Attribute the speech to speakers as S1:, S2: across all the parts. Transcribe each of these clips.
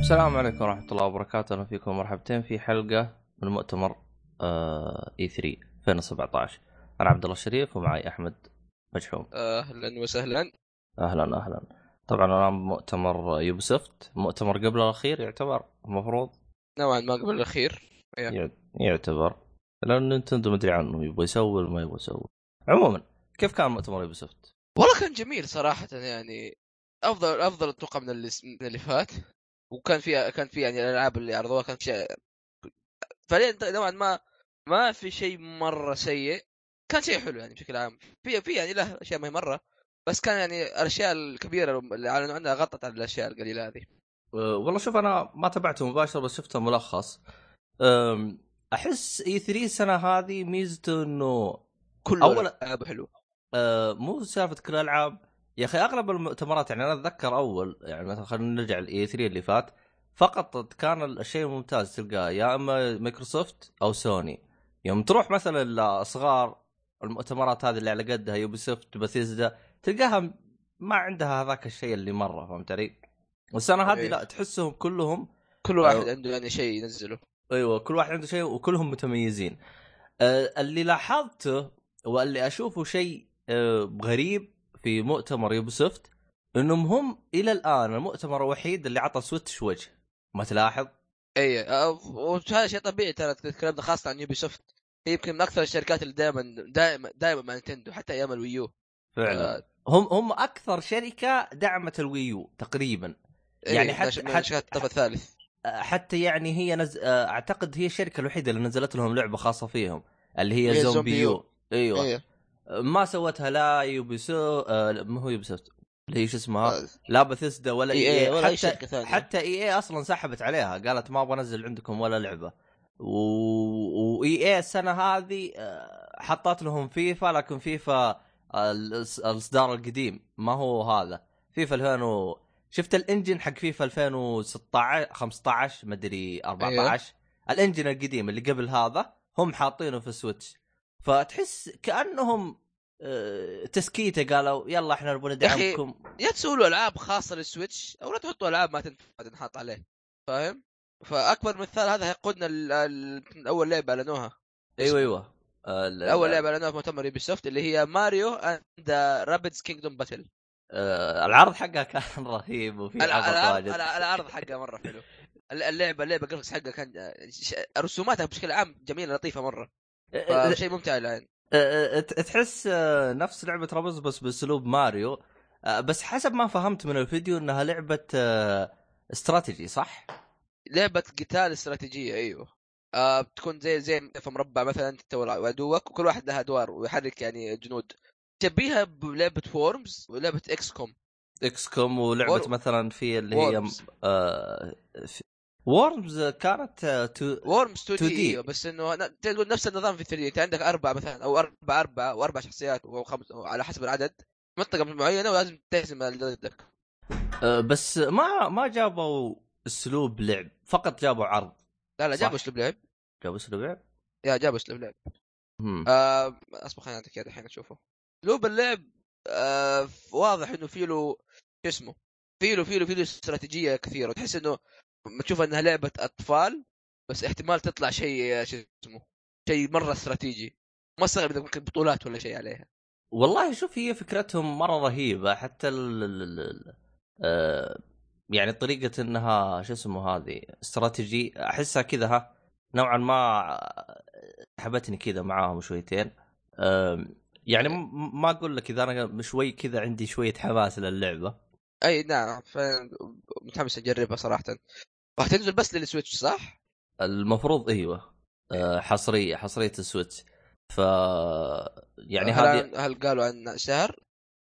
S1: السلام عليكم ورحمة الله وبركاته، أهلا فيكم مرحبتين في حلقة من مؤتمر E3 2017 أنا عبد الله الشريف ومعي أحمد مجحوم.
S2: أهلا وسهلا.
S1: أهلا أهلا. طبعا أنا مؤتمر Ubisoft مؤتمر قبل الأخير يعتبر المفروض
S2: نوعا ما قبل الأخير.
S1: يع- يعتبر. لأن Nintendo مدري عنه يبغى يسوي ولا ما يبغى يسوي عموما كيف كان مؤتمر Ubisoft؟
S2: والله كان جميل صراحة يعني أفضل أفضل أتوقع من اللي من اللي فات. وكان في كان في يعني الألعاب اللي عرضوها كان شيء فعليا نوعا ما ما في شيء مرة سيء. كان شيء حلو يعني بشكل عام. في في يعني له أشياء ما هي مرة بس كان يعني الأشياء الكبيرة اللي أعلنوا عنها غطت على الأشياء القليلة هذه.
S1: أه، والله شوف أنا ما تابعته مباشر بس شفته ملخص. أحس إي 3 السنة هذه ميزته إنه
S2: كل
S1: أول-
S2: ألعاب حلو
S1: آه، مو سالفة كل الألعاب يا أخي أغلب المؤتمرات يعني أنا أتذكر أول يعني مثلا خلينا نرجع ل E3 اللي فات فقط كان الشيء الممتاز تلقاه يا إما مايكروسوفت أو سوني يوم تروح مثلا لاصغار المؤتمرات هذه اللي على قدها Ubisoft Bethesda تلقاها ما عندها هذاك الشيء اللي مرة فهمت علي؟ والسنة هذه
S2: إيه.
S1: لا تحسهم كلهم
S2: كل واحد
S1: أيوه.
S2: عنده يعني شيء ينزله
S1: أيوه كل واحد عنده شيء وكلهم متميزين. آه اللي لاحظته واللي أشوفه شيء آه غريب في مؤتمر Ubisoft إنهم هم إلى الآن المؤتمر الوحيد اللي عطى Switch وجه. ما تلاحظ؟
S2: اي أه، وهذا شيء طبيعي ترى تكلمنا خاصة عن Ubisoft هي يمكن من أكثر الشركات اللي دائما دائما دائما مع Nintendo حتى أيام ال Wii U
S1: فعلا.
S2: آه،
S1: هم هم أكثر شركة دعمت ال Wii U تقريبا.
S2: إيه،
S1: يعني حتى- حتى-
S2: الطرف الثالث.
S1: آه، حتى يعني هي نز... آه، أعتقد هي الشركة الوحيدة اللي نزلت لهم لعبة خاصة فيهم اللي هي,
S2: هي,
S1: zombie
S2: ZombiU.
S1: يو. أيوه.
S2: إيه.
S1: ما سوتها لا يوبيسو آه ما هو يوبيسوفت اللي هي شو اسمها؟
S2: آه،
S1: لا بثيسدا ولا
S2: إي
S1: إي
S2: إي ولا أي
S1: حتى
S2: شركة ثانية.
S1: حتى إي إي أصلا سحبت عليها قالت ما أبغى أنزل عندكم ولا لعبة. و... وإي إي السنة هذه آه، حطت لهم فيفا لكن فيفا آه، الإصدار القديم ما هو هذا. فيفا 2000 و... شفت ال engine حق فيفا 2016 15 مدري 14 ال engine القديم اللي قبل هذا هم حاطينه في السويتش. فتحس كأنهم آه، تسكيتة قالوا يلا إحنا نبغى ندعمكم.
S2: يا تسووا ألعاب خاصة للسويتش أو لا تحطوا ألعاب ما تنفع تنحط عليه فاهم؟ فأكبر مثال هذا يقودنا
S1: أول لعبة أعلنوها. أيوه
S2: أيوه.
S1: أول
S2: لعبة أعلنوها في مؤتمر يوبي سوفت اللي هي ماريو اند رابدز كينجدوم باتل
S1: آه، العرض حقها كان رهيب وفي
S2: العرض العرض حقها مرة حلو. اللعبه اللعبة ال graphics حقها كان ش- رسوماتها بشكل عام جميلة لطيفة مرة.
S1: آه،
S2: فشيء ممتع الآن.
S1: آه، تحس آه، نفس لعبة رابدز بس بأسلوب ماريو. آه، بس حسب ما فهمت من الفيديو إنها لعبة آه، استراتيجي صح؟
S2: لعبة قتال استراتيجية أيوه. آه بتكون زي زي في مربع مثلا أنت وعدوك وكل واحد له أدوار ويحرك يعني جنود. تشبيها بلعبة وورمز ولعبة إكس كوم
S1: إكس كوم ولعبة
S2: وور-
S1: مثلا في اللي هي
S2: وورمز
S1: آه، في- وورمز كانت آه، تو
S2: وورمز 2
S1: 2D.
S2: دي. بس إنه تقول نفس النظام في 3 أنت عندك أربعة مثلا أو أربعة أربعة واربع شخصيات أو خمس أو على حسب العدد. منطقة معينة ولازم تهزم اللي ضدك
S1: آه، بس ما ما جابوا أسلوب لعب. فقط جابوا عرض.
S2: لا لا. جابوا أسلوب لعب.
S1: جابوا أسلوب لعب؟
S2: يا جابوا أسلوب لعب.
S1: مم.
S2: آه أصبر خليني أعطيك إياه الحين أشوفه. اسلوب اللعب آه واضح إنه في له شو اسمه في له في له في له استراتيجية كثيرة. وتحس إنه تشوف إنها لعبة أطفال بس احتمال تطلع شيء شو اسمه شيء مرة استراتيجي. ما استغرب إذا ممكن بطولات ولا شيء عليها.
S1: والله شوف هي فكرتهم مرة رهيبة. حتى ال ال آه يعني طريقة إنها شو اسمه هذه استراتيجي أحسها كذا ها نوعا ما حبتني كذا معاهم شويتين. يعني ما أقول لك إذا أنا شوي كذا عندي شوية حماس للعبة.
S2: أي نعم متحمس أجربها صراحة. راح تنزل بس للسويتش صح؟
S1: المفروض إيوه. آه، حصرية حصرية السويتش. ف يعني
S2: هل,
S1: هذه
S2: هل قالوا عن شهر؟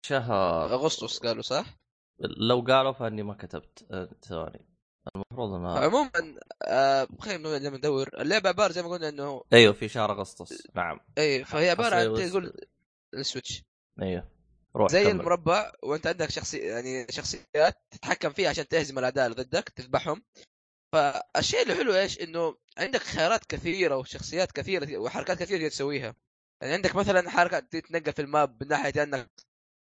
S1: شهر.
S2: أغسطس قالوا صح؟
S1: لو قالوا فإني ما كتبت. آه، ثواني. المفروض إنها
S2: عموما آه خلينا لما ندور اللعبة عبارة زي ما قلنا إنه
S1: أيوه في شهر أغسطس. نعم.
S2: اي فهي عبارة عن تقول السويتش.
S1: أيوه روح
S2: زي
S1: كمل.
S2: المربع وأنت عندك شخصي يعني شخصيات تتحكم فيها عشان تهزم الاعداء اللي ضدك تذبحهم. فالشيء اللي حلو إيش؟ إنه عندك خيارات كثيرة وشخصيات كثيرة وحركات كثيرة تقدر تسويها. يعني عندك مثلا حركة تتنقل في ال map من ناحية إنك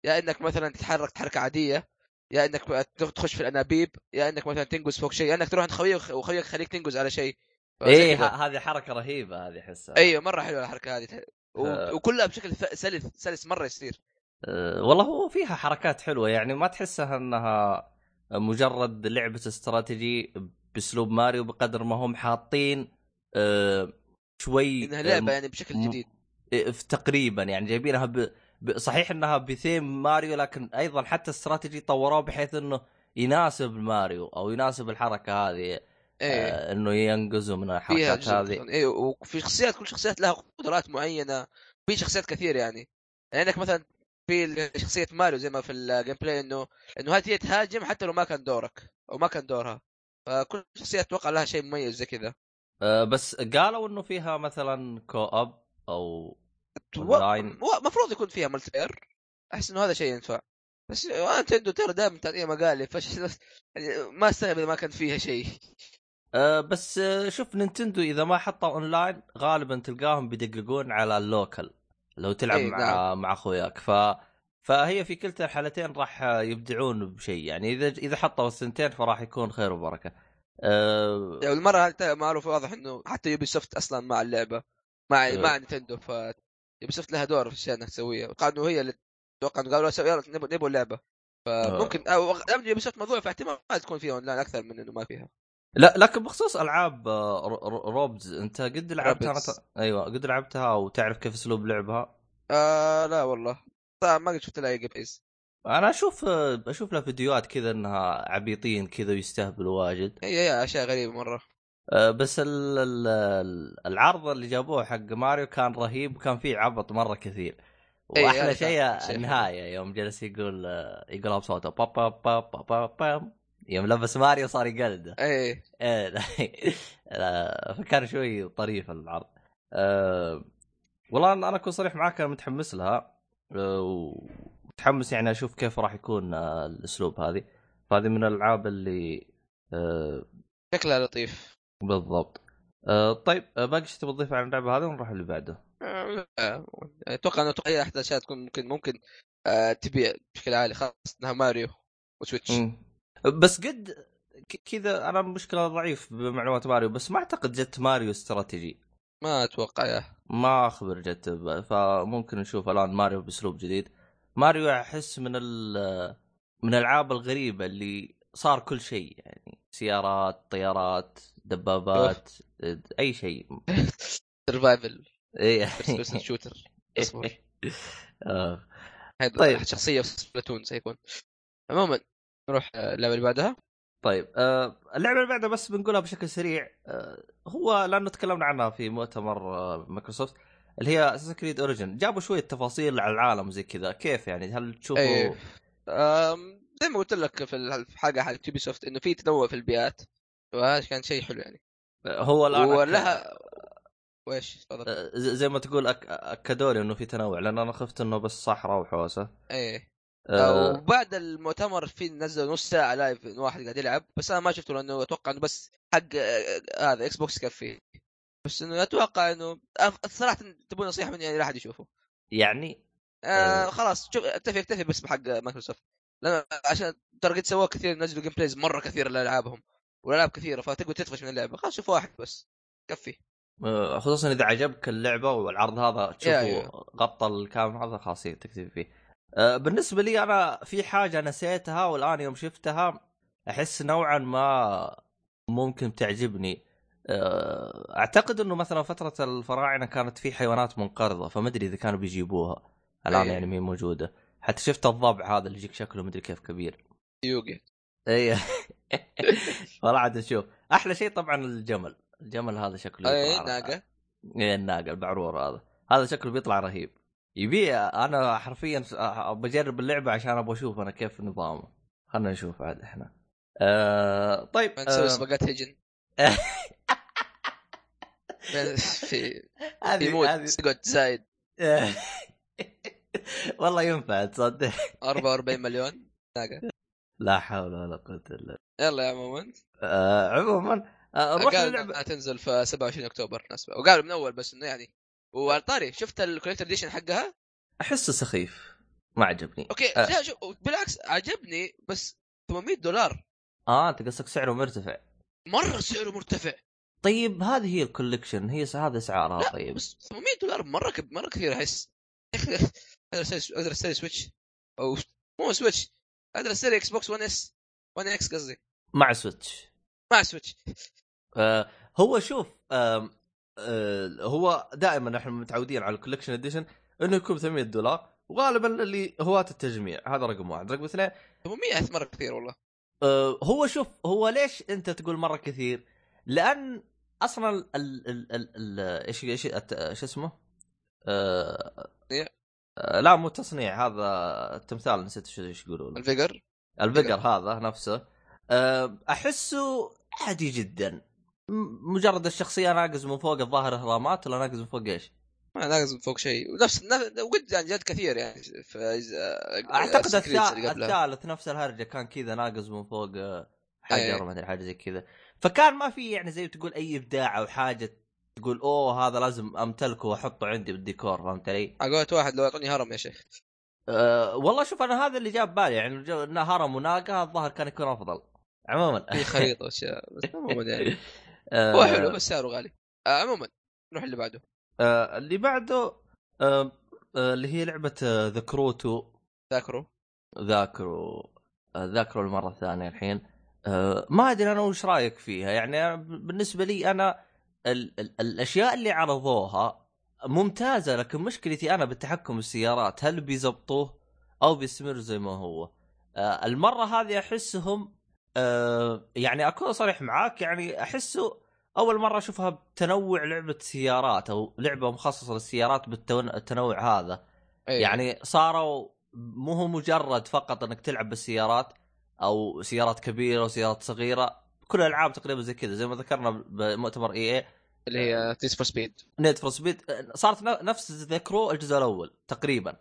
S2: يا إنك مثلا تتحرك حركة عادية يا إنك تخش في الأنابيب يا إنك مثلا تنقز فوق شيء يا إنك تروح عند خويك وخويك يخليك تنقز على شيء.
S1: إيه هذه حركة رهيبة هذه أحسها.
S2: أيوه مرة حلوة الحركة هذه. و... وكلها بشكل سلس سلس مرة يصير.
S1: أه، والله هو فيها حركات حلوة يعني ما تحسها إنها مجرد لعبة استراتيجي بأسلوب ماريو بقدر ما هم حاطين أه، شوي
S2: إنها لعبة
S1: أه،
S2: يعني بشكل جديد.
S1: في تقريبا يعني جايبينها ب... ب... صحيح إنها بثيم ماريو لكن أيضا حتى استراتيجي طوروه بحيث إنه يناسب ماريو أو يناسب الحركة هذه.
S2: إيه.
S1: آه إنه ينقزوا من الحركات هذه.
S2: أيوه وفي شخصيات كل شخصيات لها قدرات معينة. في شخصيات كثير يعني. يعني عندك مثلا في شخصية ماريو زي ما في ال gameplay إنه انه هذه تهاجم حتى لو ما كان دورك أو ما كان دورها. فكل شخصية أتوقع لها شيء مميز زي كذا.
S1: آه بس قالوا إنه فيها مثلا co-op أو.
S2: المفروض يكون فيها multiplayer أحس إنه هذا شيء ينفع. بس نتندو ترى دائما تعطيها مقالب فش يعني ما استغرب إذا ما كان فيها شيء.
S1: آه بس آه شوف نينتندو إذا ما حطوا أونلاين غالبا تلقاهم بيدققون على ال local لو تلعب
S2: إيه،
S1: مع
S2: نعم.
S1: مع أخوياك ف فهي في كلتا الحالتين راح يبدعون بشيء يعني إذا إذا حطوا السنتين فراح يكون خير وبركة. أه
S2: يعني المرة معروف واضح إنه حتى يوبي سوفت أصلا مع اللعبة مع
S1: إيه.
S2: مع نتندو ف يوبي سوفت لها دور في الاشياء إنها تسويها قالوا هي اللي أتوقع إنه قالوا يلا نبغى نبغى اللعبه فممكن أو دام يوبي سوفت موضوع فاحتمال تكون فيها أونلاين أكثر من إنه ما فيها
S1: لا لكن بخصوص ألعاب آه، رابدز أنت قد لعبتها
S2: رابدز.
S1: أنا ت- أيوه قد لعبتها وتعرف كيف أسلوب لعبها؟
S2: آه لا والله. ما قد شفت لها أي gameplays
S1: أنا أشوف آه، أشوف لها فيديوهات كذا إنها عبيطين كذا ويستهبلوا واجد.
S2: هي أشياء غريبة مرة.
S1: آه، بس ال- ال- ال- العرض اللي جابوه حق ماريو كان رهيب وكان فيه عبط مرة كثير.
S2: وأحلى
S1: شيء النهاية يوم جلس يقول يقولها بصوته با با با با با يوم لبس ماريو صار يقلده إيه. لا، فكان شوي طريف العرض. أه والله أنا أكون صريح معاك أنا متحمس لها. أه ومتحمس يعني أشوف كيف راح يكون آه، الأسلوب هذه. فهذه من الألعاب اللي أه
S2: شكلها لطيف.
S1: بالضبط. أه طيب أه باقي شيء تبغى تضيفه عن اللعبة هذه ونروح اللي بعده.
S2: أتوقع أنه أي احد الاشياء تكون ممكن ممكن تبيع بشكل عالي خاصة إنها ماريو وسويتش.
S1: مم. بس قد كذا أنا مشكلة ضعيف بمعلومات ماريو بس ما أعتقد جت ماريو استراتيجي.
S2: ما أتوقع يا.
S1: ما أخبر جت فممكن نشوف الآن ماريو بأسلوب جديد. ماريو أحس من ال من الألعاب الغريبة اللي صار كل شيء يعني سيارات طيارات دبابات أي شيء.
S2: سرفايفل
S1: اي
S2: شوتر أصبر.
S1: آه. طيب.
S2: طيب. شخصيه في سبلاتون سيكون. عموما نروح آه، اللعبة اللي بعدها؟
S1: طيب آه اللعبة اللي بعدها بس بنقولها بشكل سريع آه هو لأنه تكلمنا عنها في مؤتمر مايكروسوفت اللي هي أساسنز كريد اوريجنز جابوا شوية تفاصيل على العالم زي كذا. كيف يعني؟ هل تشوفوا
S2: آم، زي ما قلت لك في الحلقة حق يوبي سوفت إنه في تنوع في البيئات. وهذا كان شيء حلو يعني.
S1: هو الآن
S2: ولها وإيش؟ تفضل.
S1: زي ما تقول أك... أكدوا لي إنه في تنوع لأن أنا خفت إنه بس صحراء وحوسه
S2: إيه.
S1: آه.
S2: وبعد المؤتمر في نزل نص ساعة live واحد قاعد يلعب. بس أنا ما شفته لأنه أتوقع إنه بس حق آه، هذا إكس بوكس يكفي بس إنه أتوقع إنه الصراحه تبون نصيحة مني يعني لا أحد يشوفه.
S1: يعني؟
S2: آه
S1: آه.
S2: خلاص شوف اكتفي اكتفي بس بحق مايكروسوفت. لأن عشان ترى قد سووا كثير نزلوا gameplays مرة كثير لألعابهم والألعاب كثيرة فتقدر تطفش من اللعبة. خلاص شوف واحد بس كفي.
S1: آه، خصوصا إذا عجبك اللعبة والعرض هذا تشوفه. غطى الكامل هذا خلاص تكتفي فيه. آه، بالنسبة لي أنا في حاجة نسيتها والآن يوم شفتها أحس نوعا ما ممكن تعجبني. آه، أعتقد إنه مثلا فترة الفراعنة كانت في حيوانات منقرضة فما أدري إذا كانوا بيجيبوها. الآن
S2: أيه.
S1: يعني مين موجودة. حتى شفت الضبع هذا اللي يجيك شكله مدري كيف كبير.
S2: يوغي
S1: اي والله عاد نشوف. أحلى شيء طبعا الجمل. الجمل هذا شكله
S2: اي
S1: يطلع-
S2: ناقه
S1: إيه الناقة البعرور هذا. هذا شكله بيطلع رهيب. يبي أنا حرفيا بجرب اللعبة عشان أبغى أشوف أنا كيف نظامه. خلنا نشوف عاد إحنا. آه طيب
S2: نسوي
S1: آه
S2: سباقات هجن في في
S1: هذه
S2: مود سقط زايد.
S1: والله ينفع تصدق.
S2: 44 مليون.
S1: لا حول ولا قوة إلا بالله.
S2: يلا يا عموما.
S1: آه عموما آه نروح
S2: للعبة. تنزل في 27 أكتوبر ناسبه وقالوا من أول بس إنه يعني وعلى طاري شفت ال collector edition حقها؟
S1: أحسه سخيف. ما عجبني. أوكي.
S2: لا شوف بالعكس عجبني بس 800 دولار.
S1: آه أنت قصدك سعره مرتفع.
S2: مرة سعره مرتفع.
S1: طيب هذه هي ال collection هي هذا اسعارها
S2: لا
S1: طيب.
S2: بس 800 دولار مرة كب... مرة كثير أحس. أقدر اشتري أقدر اشتري سويتش. أو مو سويتش أقدر اشتري إكس بوكس one S one X قصدي.
S1: مع سويتش.
S2: مع سويتش.
S1: آه هو شوف آه هو دائما إحنا متعودين على ال collection edition انه يكون ب 800 دولار وغالبا اللي هواة التجميع هذا رقم واحد رقم اثنين
S2: 800 مرة كثير والله
S1: آه هو شوف هو ليش انت تقول مرة كثير؟ لأن أصلا ال ال ال ال ال إيش إيش شو اسمه؟ آه؟ آه لا مو تصنيع هذا التمثال نسيت إيش يقولوا. ال
S2: figure
S1: الفقر هذا نفسه آه، أحسه عادي جدا مجرد الشخصية ناقز من فوق الظاهر اهرامات ولا ناقز من فوق إيش؟
S2: ما ناقص من فوق شيء ونفس نفس- وقد يعني جد كثير يعني في أعتقد.
S1: الثالث نفس الهرجة كان كذا ناقز من فوق آه، حجر. ما أدري حاجة زي كذا فكان ما في يعني زي تقول أي إبداع أو حاجة تقول أوه هذا لازم أمتلكه وأحطه عندي بالديكور فهمت علي؟
S2: على واحد لو يعطوني هرم يا شيخ
S1: أه والله شوف أنا هذا اللي جاب بالي يعني إنه هرم وناقة الظاهر كان يكون أفضل عموما
S2: في خريطة واشياء بس عموما يعني هو حلو بس سعره غالي. آه عموما نروح اللي بعده.
S1: آه اللي بعده آه آه اللي هي لعبة ذا كرو 2
S2: ذاكروا
S1: ذاكروا آه ذاكروا المره الثانية الحين. آه ما أدري أنا وش رأيك فيها. يعني بالنسبة لي أنا ال ال الأشياء اللي عرضوها ممتازة لكن مشكلتي أنا بالتحكم بالسيارات هل بيزبطوه أو بيستمر زي ما هو؟ آه المرة هذه أحسهم آه يعني أكون صريح معاك يعني أحسه أول مرة أشوفها بتنوع لعبة سيارات أو لعبة مخصصة للسيارات بالتنوع هذا.
S2: أيه.
S1: يعني صاروا مو هو مجرد فقط إنك تلعب بالسيارات أو سيارات كبيرة وسيارات صغيرة كل الالعاب تقريبا زي كذا زي ما ذكرنا بمؤتمر إي اي
S2: اللي هي تيس فور سبيد
S1: نيد فور سبيد صارت نفس ذا كرو الجزء الأول تقريبا.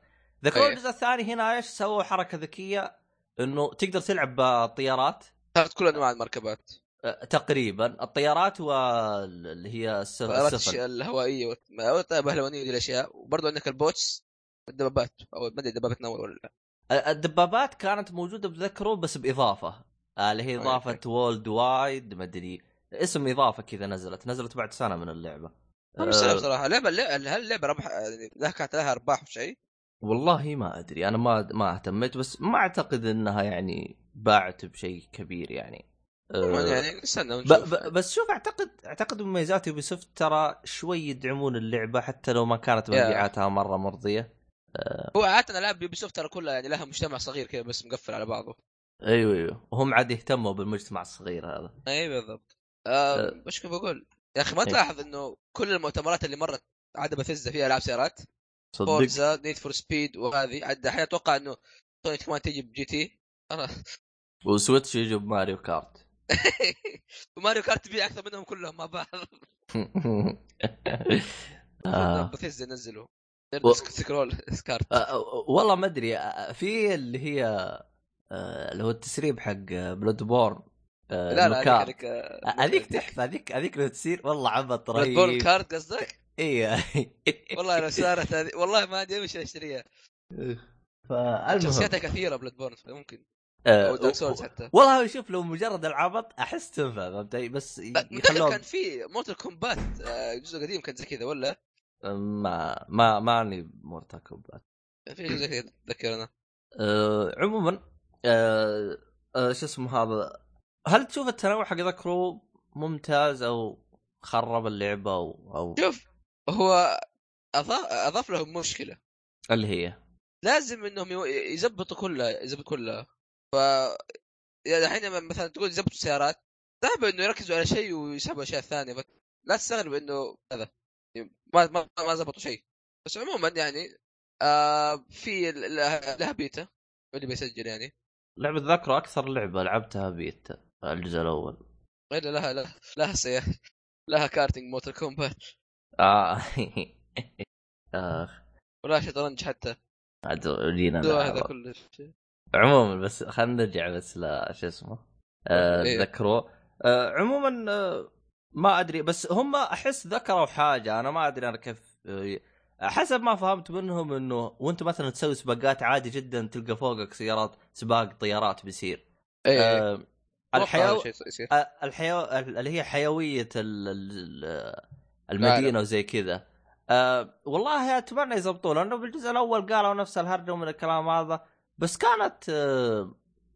S1: ذا كرو
S2: أيه.
S1: الجزء الثاني هنا إيش؟ سووا حركة ذكية إنه تقدر تلعب بالطيارات.
S2: صارت كل أنواع المركبات.
S1: أه، تقريبا. الطيارات واللي هي السفن.
S2: الهوائية والط- أو الطائره البهلوانيه دي الاشياء وبرضه عندك البوتس الدبابات أو ما أدري دبابه تنور ولا لا.
S1: الدبابات كانت موجودة بذكره بس بإضافة. آه، اللي هي. إضافة وولد وايد ما أدري. اسم إضافة كذا نزلت. نزلت بعد سنة من اللعبة.
S2: ما
S1: أه،
S2: صراحة لعبه هل اللعبه ربح يعني لها كانت لها أرباح وشيء
S1: والله ما أدري. أنا ما ما اهتميت بس ما أعتقد إنها يعني باعت بشيء كبير يعني. أه،
S2: يعني نستنى
S1: ب
S2: ونشوف
S1: بس شوف أعتقد أعتقد مميزات يوبي سوفت ترى شوي يدعمون اللعبة حتى لو ما كانت. مبيعاتها مرة مرضية.
S2: هو عادة ألعاب يوبي سوفت ترى كلها يعني لها مجتمع صغير كذا بس مقفل على بعضه.
S1: أيوه أيوه. وهم عاد يهتموا بالمجتمع الصغير هذا.
S2: أي بالضبط.
S1: أه.
S2: وش كنت بقول؟ يا أخي ما
S1: إيه.
S2: تلاحظ إنه كل المؤتمرات اللي مرت عاد بثزة فيها ألعاب سيارات.
S1: صدق؟
S2: فورزا نيد فور سبيد وهذه. عاد الحين أتوقع إنه سوني كمان تجي بجي تي خلاص
S1: وسويتش يجوا بماريو كارت.
S2: وماريو كارت تبيع أكثر منهم كلهم مع بعض.
S1: آه.
S2: بثزة نزلوا
S1: و-
S2: سكرول سكارت
S1: آه، والله ما أدري آه، في اللي هي آه، اللي هو التسريب حق بلود بورن
S2: لا لا هذيك تحفة
S1: هذيك هذيك لو تصير والله عبط
S2: بلاد بورن
S1: رهيب
S2: كارد قصدك؟
S1: أيوه
S2: والله لو صارت هذه والله ما ادري وش أشتريها.
S1: فالمهم.
S2: شخصياتها كثيرة بلاد بورن ممكن
S1: آه،
S2: أو سولز حتى.
S1: والله شوف لو مجرد العبط أحس تنفع فهمت؟ بس يخلوها
S2: كان في كومبات آه، جزء قديم كان زي كذا ولا؟
S1: ما ما ماني مرتكب
S2: كان في جزء كذا اتذكر أنا
S1: أه عموما أه أه شو اسمه هذا؟ هل تشوف التنوع حق ذا كرو ممتاز أو خرب اللعبة أو أو؟
S2: شوف هو أضاف أضاف لهم مشكلة.
S1: اللي هي؟
S2: لازم إنهم يزبطوا كلها يزبطوا كلها. ف الحين لما مثلا تقول يزبطوا السيارات صعب إنه يركزوا على شيء ويسحبوا أشياء ثانية بس لا تستغرب إنه هذا. ما ما ما زبطوا شيء. بس عموما يعني آه في لها بيتا اللي بيسجل يعني.
S1: لعبة ذاكرة أكثر لعبة لعبتها بيت الجزء الأول.
S2: غير لها لها لها سيارة لها كارتينج موتور كومبات
S1: آه. آخ.
S2: ولا شطرنج حتى.
S1: عاد نلعب.
S2: هذا كل شيء
S1: عموما بس خلينا نرجع بس شو اسمه آه
S2: إيه.
S1: ذكروا. آه عموما آه ما أدري بس هم أحس ذكروا حاجة أنا ما أدري أنا كيف حسب ما فهمت منهم إنه وأنت مثلا تسوي سباقات عادي جدا تلقى فوقك سيارات سباق طيارات بيصير.
S2: إيه.
S1: آه الحيو... آه، الحيو... اللي هي حيوية ال... ال- المدينة وزي كذا. أه والله أتمنى يضبطون لأنه بالجزء الأول قالوا نفس الهرجة من الكلام هذا. بس كانت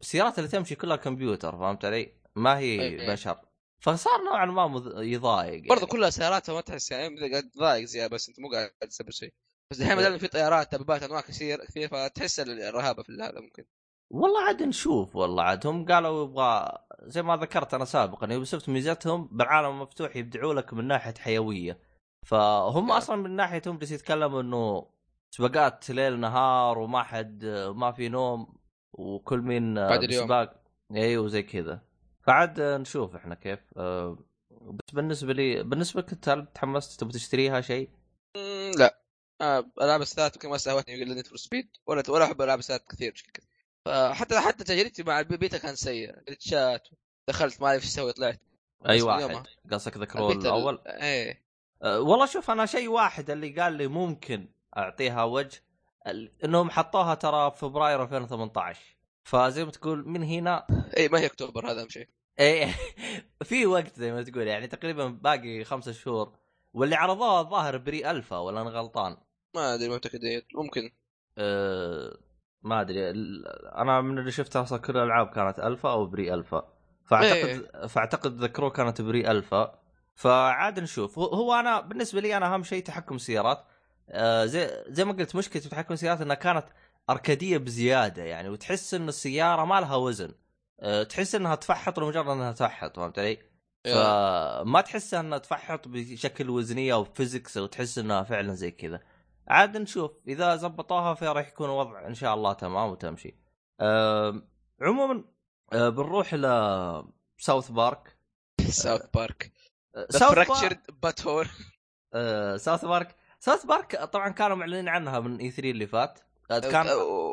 S1: السيارات اللي تمشي كلها كمبيوتر فهمت علي؟ ما هي
S2: أي- أي.
S1: بشر فصار نوعا ما مذ... يضايق
S2: برضه
S1: يعني.
S2: كلها سيارات ما تحس يعني قاعد تضايق زيادة بس أنت مو قاعد تسوي شيء بس الحين ما
S1: إيه.
S2: دام في طيارات دبابات انواع كثير كثير فتحس الرهابة في هذا ممكن
S1: والله عاد نشوف والله عاد هم قالوا يبغى زي ما ذكرت أنا سابقا يوبي ميزتهم بالعالم المفتوح يبدعوا لك من ناحية حيوية فهم
S2: نعم.
S1: أصلا من ناحيتهم جالس يتكلموا إنه سباقات ليل نهار وما حد ما في نوم وكل مين
S2: اليوم.
S1: سباق أيوه زي كذا فعاد نشوف إحنا كيف أه، بس بالنسبة لي بالنسبة لك هل تحمست تبغى تشتريها شيء؟
S2: لا آه، العاب السات يمكن ما استهوتني الا نيد فور سبيد ولا ولا أحب العاب السات كثير بشكل كذا فحتى حتى تجربتي مع البيتا كان سيء جلتشات دخلت ما أعرف إيش أسوي طلعت أي
S1: واحد. قصدك ذا كرول الأول؟
S2: إيه
S1: أه، والله شوف أنا شيء واحد اللي قال لي ممكن أعطيها وجه إنهم حطوها ترى في فبراير 2018 فزي ما تقول من هنا
S2: إيه ما هي أكتوبر هذا أهم شيء.
S1: إيه في وقت زي ما تقول يعني تقريبا باقي خمسة شهور. واللي عرضوها الظاهر pre-alpha ولا أنا غلطان؟
S2: ما أدري ما متاكد إيه، ممكن.
S1: أه ما أدري أنا من اللي شفتها أصلا كل الألعاب كانت الفا أو pre-alpha فأعتقد فأعتقد ذا كرو كانت pre-alpha فعاد نشوف. هو- هو أنا بالنسبة لي أنا أهم شيء تحكم السيارات. آه زي زي ما قلت مشكلتي في تحكم السيارات إنها كانت arcade يه بزيادة يعني وتحس إن السيارة ما لها وزن. آه تحس إنها تفحط لمجرد إنها تفحط فهمت علي؟ فما تحس إنها تفحط بشكل وزنية أو physics أو تحس إنها فعلا زي كذا. عاد نشوف إذا زبطوها فراح يكون الوضع إن شاء الله تمام وتمشي. عموما آه بنروح ل ساوث بارك
S2: ساوث بارك
S1: ساوث بارك
S2: بات
S1: ساوث بارك ساوث بارك طبعا كانوا معلنين عنها من E3 اللي فات. آه، كان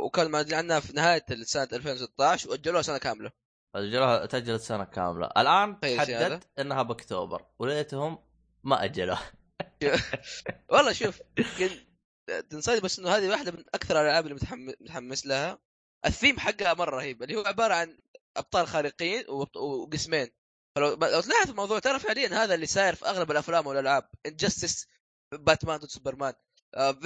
S2: وكان معلن عنها في نهاية سنه 2016 وأجلوها سنة كاملة.
S1: اجلوها تأجلت
S2: سنة كاملة. الآن.
S1: تحدد إنها بأكتوبر وليتهم ما أجلوها.
S2: والله شوف تنصدم بس إنه هذه واحدة من أكثر الألعاب اللي متحمس, لها. الثيم حقها مرة رهيب اللي هو عبارة عن أبطال خارقين وقسمين. فلو لو تلاحظ الموضوع ترى فعليا هذا اللي صاير في أغلب الأفلام والألعاب. Injustice باتمان ضد سوبرمان. آه،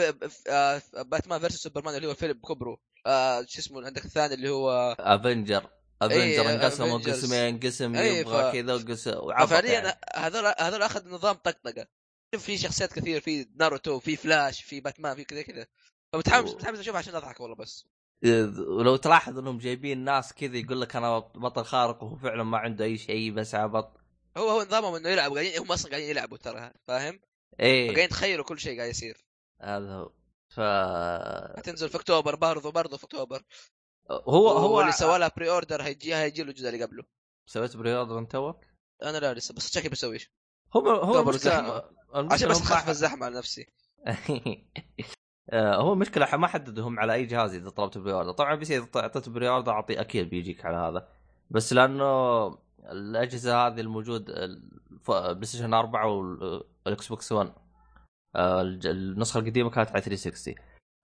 S2: آه، Batman versus Superman اللي هو فيلم كوبرو. آه، شو اسمه عندك الثاني اللي هو
S1: Avenger Avenger
S2: إيه،
S1: انقسموا. قسمين قسم
S2: إيه،
S1: يبغى كذا وقسم وعبط
S2: ففعليا
S1: يعني.
S2: هذول هذول أخذ نظام طقطقة. شوف في شخصيات كثير في ناروتو في فلاش في باتمان في كذا كذا. فمتحمس
S1: و-
S2: متحمس اشوفها عشان أضحك والله بس.
S1: ولو تلاحظ إنهم جايبين ناس كذا يقول لك أنا بطل خارق وهو فعلا ما عنده أي شيء بس عبط.
S2: هو هو نظامهم إنه يلعبوا قاعدين هم أصلا قاعدين يلعبوا ترى فاهم؟
S1: إيه.
S2: قاعدين يتخيلوا كل شيء قاعد يصير.
S1: هذا هو. ف
S2: حتنزل في أكتوبر برضه برضه في أكتوبر.
S1: هو هو
S2: اللي سوى لها pre-order هيجي هيجي له الجزء اللي قبله.
S1: سويت pre-order أنت توك؟
S2: أنا لا لسه بس شكلي بسوي شيء
S1: هو هو
S2: زحمة. عشان بس اخفف الزحمة على نفسي.
S1: آه، هو مشكلة ما حددوا هم على أي جهاز إذا طلبت pre-order طبعا بس إذا اعطيت pre-order أعطي أكيد بيجيك على هذا. بس لأنه الأجهزة هذه الموجود PlayStation 4 وال Xbox 1 آه، الج- النسخة القديمة كانت على 360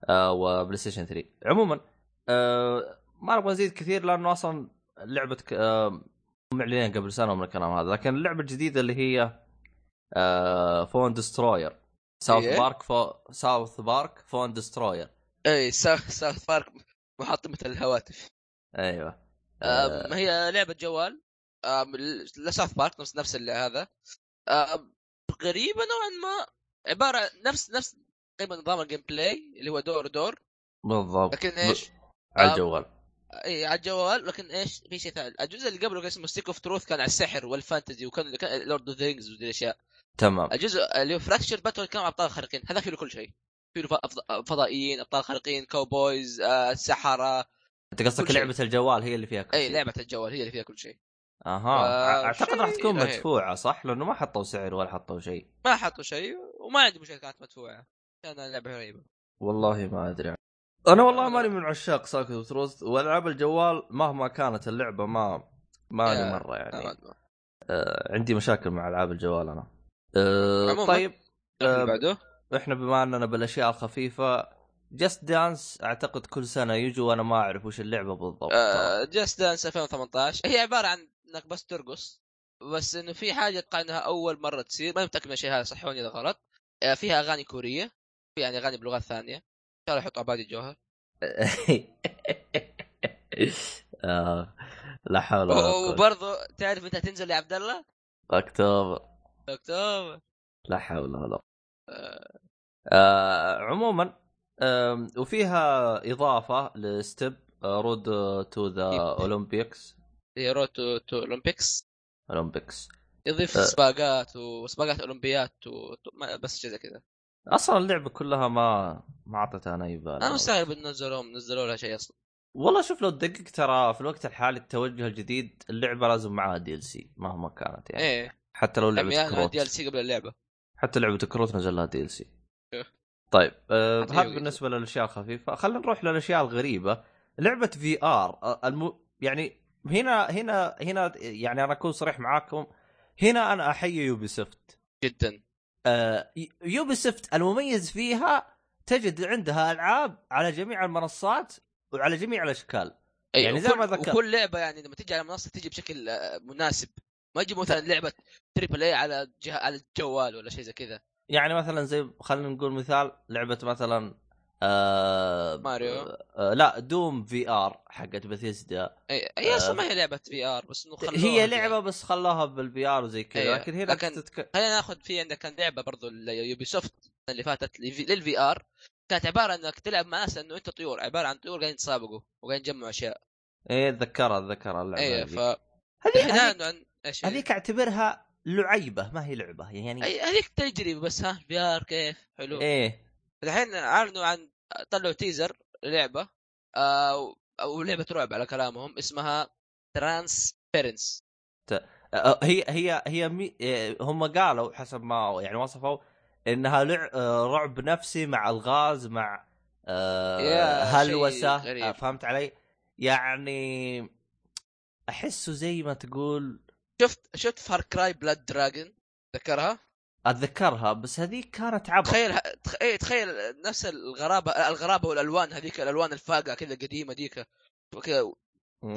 S1: آه، و PlayStation 3 عموما آه، ما نبغى نزيد كثير لأنه أصلا لعبة ك- آه، معلنين قبل سنة من الكلام هذا لكن اللعبة الجديدة اللي هي آه، Phone Destroyer South
S2: إيه؟
S1: Park Pho... South Park Phone Destroyer
S2: إي South South Park محطمة الهواتف.
S1: أيوه.
S2: آم، هي لعبة جوال. آم، ل- ل South Park نفس نفس اللي هذا. غريبة نوعا ما عبارة نفس نفس تقريبا نظام ال gameplay اللي هو دور دور.
S1: بالضبط.
S2: لكن إيش؟
S1: على الجوال.
S2: إي على الجوال. لكن إيش؟ في شيء ثاني. الجزء اللي قبله كان اسمه Stick of Truth كان على السحر وال fantasy وكان كان Lord of the Rings وذي الأشياء.
S1: تمام.
S2: الجزء اللي هو Fractured But Whole كان أبطال خارقين. هذا فيه له كل شيء. فيه فضائيين أبطال خارقين cowboys آه، سحره
S1: أنت قصدك. لعبة الجوال هي اللي فيها كل
S2: إي
S1: شيء.
S2: لعبة الجوال هي اللي فيها كل شيء.
S1: أها.
S2: آه،
S1: أعتقد راح تكون
S2: رهيب.
S1: مدفوعة صح؟ لأنه ما حطوا سعر ولا حطوا شيء.
S2: ما حطوا شيء وما عندي مشكله كانت مدفوعة كان لعبه غريبة.
S1: والله ما أدري. أنا والله ماني من عشاق ساكت وتروز وألعاب الجوال مهما كانت اللعبة ما ماني
S2: يا-
S1: مرة يعني.
S2: آه،
S1: آه عندي مشاكل مع ألعاب الجوال أنا. آه طيب آه
S2: بعده.
S1: إحنا بما أننا بالأشياء الخفيفة Just Dance أعتقد كل سنة يجوا وأنا ما أعرف وش اللعبة بالضبط.
S2: آه Just Dance 2018 هي عبارة عن إنك بس ترقص بس إنه في حاجة أتوقع إنها أول مرة تصير. ما متاكد من الشيء هذا صحوني إذا غلط. آه فيها أغاني كورية في يعني أغاني بلغات ثانية. إن شاء الله يحطوا عبادي الجوهر.
S1: آه لا حول ولا قوة.
S2: وبرضه تعرف انت تنزل يا عبد الله؟
S1: أكتوبر.
S2: أكتوبر.
S1: لا حول ولا قوة.
S2: آه،
S1: آه عموما وفيها إضافة لستيب Road to the Olympics
S2: هي Road to, to Olympics
S1: Olympics
S2: يضيف
S1: آه.
S2: سباقات وسباقات أولمبيات و... بس شيء زي كذا.
S1: أصلا اللعبة كلها ما ما اعطتها أنا أي بال.
S2: أنا مستغرب ان نزلوا نزلوا لها شيء أصلا.
S1: والله شوف لو تدقق ترى في الوقت الحالي التوجه الجديد اللعبة لازم معاها DLC مهما كانت يعني.
S2: إيه.
S1: حتى لو لعبة
S2: يعني
S1: كروت.
S2: DLC قبل اللعبة.
S1: حتى لعبة كروت نزل لها
S2: DLC.
S1: طيب آه هذا بالنسبة للأشياء الخفيفة. خلينا نروح للأشياء الغريبة. لعبة VR آه، الم... يعني هنا هنا هنا يعني أنا أكون صريح معاكم. هنا أنا أحيي Ubisoft
S2: جدا.
S1: آه Ubisoft المميز فيها تجد عندها ألعاب على جميع المنصات وعلى جميع الأشكال.
S2: أي
S1: يعني زي ما ذكرت.
S2: وكل لعبة يعني لما تيجي على منصة تيجي بشكل آه، مناسب. ما يجيب مثلا لعبة triple A على جه... على الجوال ولا شيء زي كذا.
S1: يعني مثلا زي خلينا نقول مثال لعبة مثلا آه
S2: ماريو.
S1: آه لا Doom VR حقت بثيسدا
S2: إي هي أصلا
S1: آه.
S2: ما هي لعبة VR بس إنه خلوها
S1: هي لعبة بس خلاها بال V R وزي كذا. لكن هنا
S2: لكن-
S1: تتك...
S2: خلينا ناخذ في عندك كان لعبة برضو Ubisoft اللي فاتت لل VR كانت عبارة إنك تلعب مع ناس إنه أنت طيور عبارة عن طيور قاعدين يتسابقوا وقاعدين يجمعوا أشياء
S1: إيه اتذكرها اتذكرها اللعبة
S2: إي
S1: هذيك.
S2: ف
S1: هذيك هذيك, أعتبرها لعيبة ما هي لعبة يعني
S2: هذيك تجربة بس ها VR كيف حلو
S1: إيه
S2: الحين اعلنوا عن طلعوا teaser لعبة آه أو لعبة رعب على كلامهم اسمها Transference
S1: آه، هي هي هي مي... آه، هم قالوا حسب ما يعني وصفوا إنها لع... آه، رعب نفسي مع الغاز مع آه،
S2: هلوسة.
S1: آه، فهمت علي؟ يعني أحسه زي ما تقول
S2: شفت شفت Far Cry Blood Dragon تذكرها؟
S1: أتذكرها بس هذيك كانت عبط.
S2: تخيل تخ- إيه، تخيل نفس الغرابة الغرابة والألوان هذيك الألوان الفاقعة كذا قديمه ديك. كذا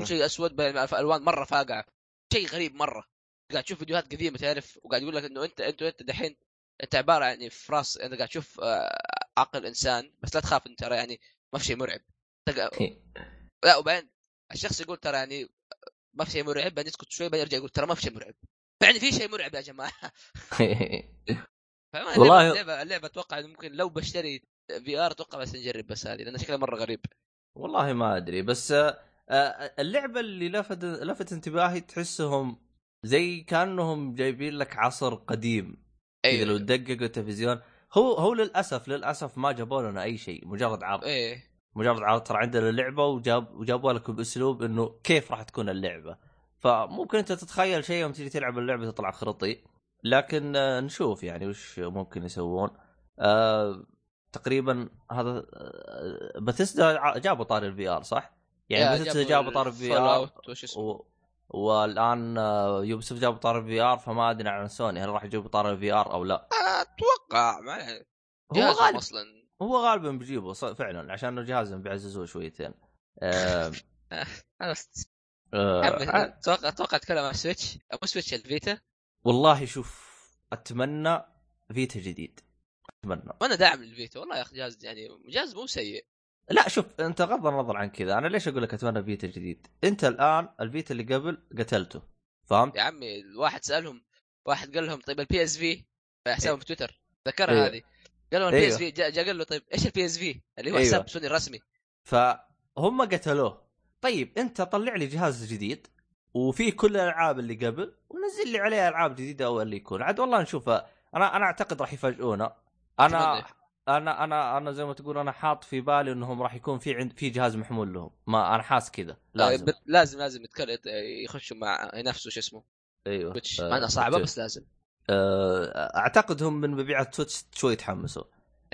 S2: شيء أسود ألوان مرة فاقعة. شيء غريب مرة. قاعد تشوف فيديوهات قديمة تعرف وقاعد يقول لك إنه أنت أنت انت دحين أنت عبارة يعني في راس أنت قاعد تشوف آه، عقل إنسان بس لا تخاف انت ترى يعني ما في شيء مرعب. لا وبعدين الشخص يقول ترى يعني ما في شيء مرعب بعدين يسكت شوي بعدين يرجع يقول ترى ما في شيء مرعب. يعني في شيء مرعب يا جماعة.
S1: والله-
S2: اللعبه اللعبة أتوقع ممكن لو بشتري في آر أتوقع بس نجرب بس هذه لأن شكلها مرة غريب.
S1: والله ما أدري بس آه، آه، اللعبة اللي لفت لفت انتباهي تحسهم زي كأنهم جايبين لك عصر قديم. كذا لو تدققوا التلفزيون هو هو للأسف للأسف ما جابوا لنا أي شيء مجرد عرض.
S2: إيه.
S1: مجرد عرض ترى عندنا اللعبه وجاب وجابوا لك باسلوب إنه كيف راح تكون اللعبة. فممكن أنت تتخيل شيء يوم تجي تلعب اللعبة تطلع خرطي. لكن آه، نشوف يعني وش ممكن يسوون. آه تقريبا هذا آه ع- جابوا طاري ال VR صح؟ يعني بثيسدا جابوا طاري
S2: ال VR
S1: و... والآن آه، Ubisoft جابوا طاري ال VR فما أدري عن سوني هل راح يجيبوا طاري ال VR أو لا.
S2: أتوقع ما يعني
S1: هو غالب
S2: أصلا.
S1: هو غالبا بيجيبه فعلا عشان جهازهم بيعززوه شويتين. آه... آه... آه...
S2: أتوقع أتوقع أتكلم عن Switch مو Switch ال Vita
S1: والله شوف أتمنى Vita جديد. أتمنى.
S2: وأنا داعم لل Vita والله يا أخي جهاز يعني جهاز مو سيء.
S1: لا شوف أنت غض النظر عن كذا. أنا ليش أقول لك أتمنى Vita جديد؟ أنت الآن ال Vita اللي قبل قتلته. فهمت؟
S2: يا عمي الواحد سألهم واحد قال لهم طيب ال PSV حسابهم في تويتر. ذكرها
S1: إيه.
S2: هذه. قال لهم البي اس
S1: أيوه.
S2: في جاء جا قال له طيب إيش ال PSV اللي هو
S1: أيوه.
S2: حساب سوني الرسمي.
S1: فهم قتلوه. طيب انت طلع لي جهاز جديد وفي كل الألعاب اللي قبل ونزل لي عليه ألعاب جديدة أو اللي يكون. عاد والله نشوف أنا أنا أعتقد راح يفاجئونا.
S2: أنا.
S1: أنا أنا أنا زي ما تقول أنا حاط في بالي إنهم راح يكون في عند في جهاز محمول لهم. ما أنا حاس كذا. لازم.
S2: لازم لازم لازم يخشوا مع ينافسوا شو اسمه.
S1: أيوه.
S2: Switch
S1: آه،
S2: مع انها صعبه. بس لازم.
S1: آه، أعتقد هم من مبيعات Switch شوي تحمسوا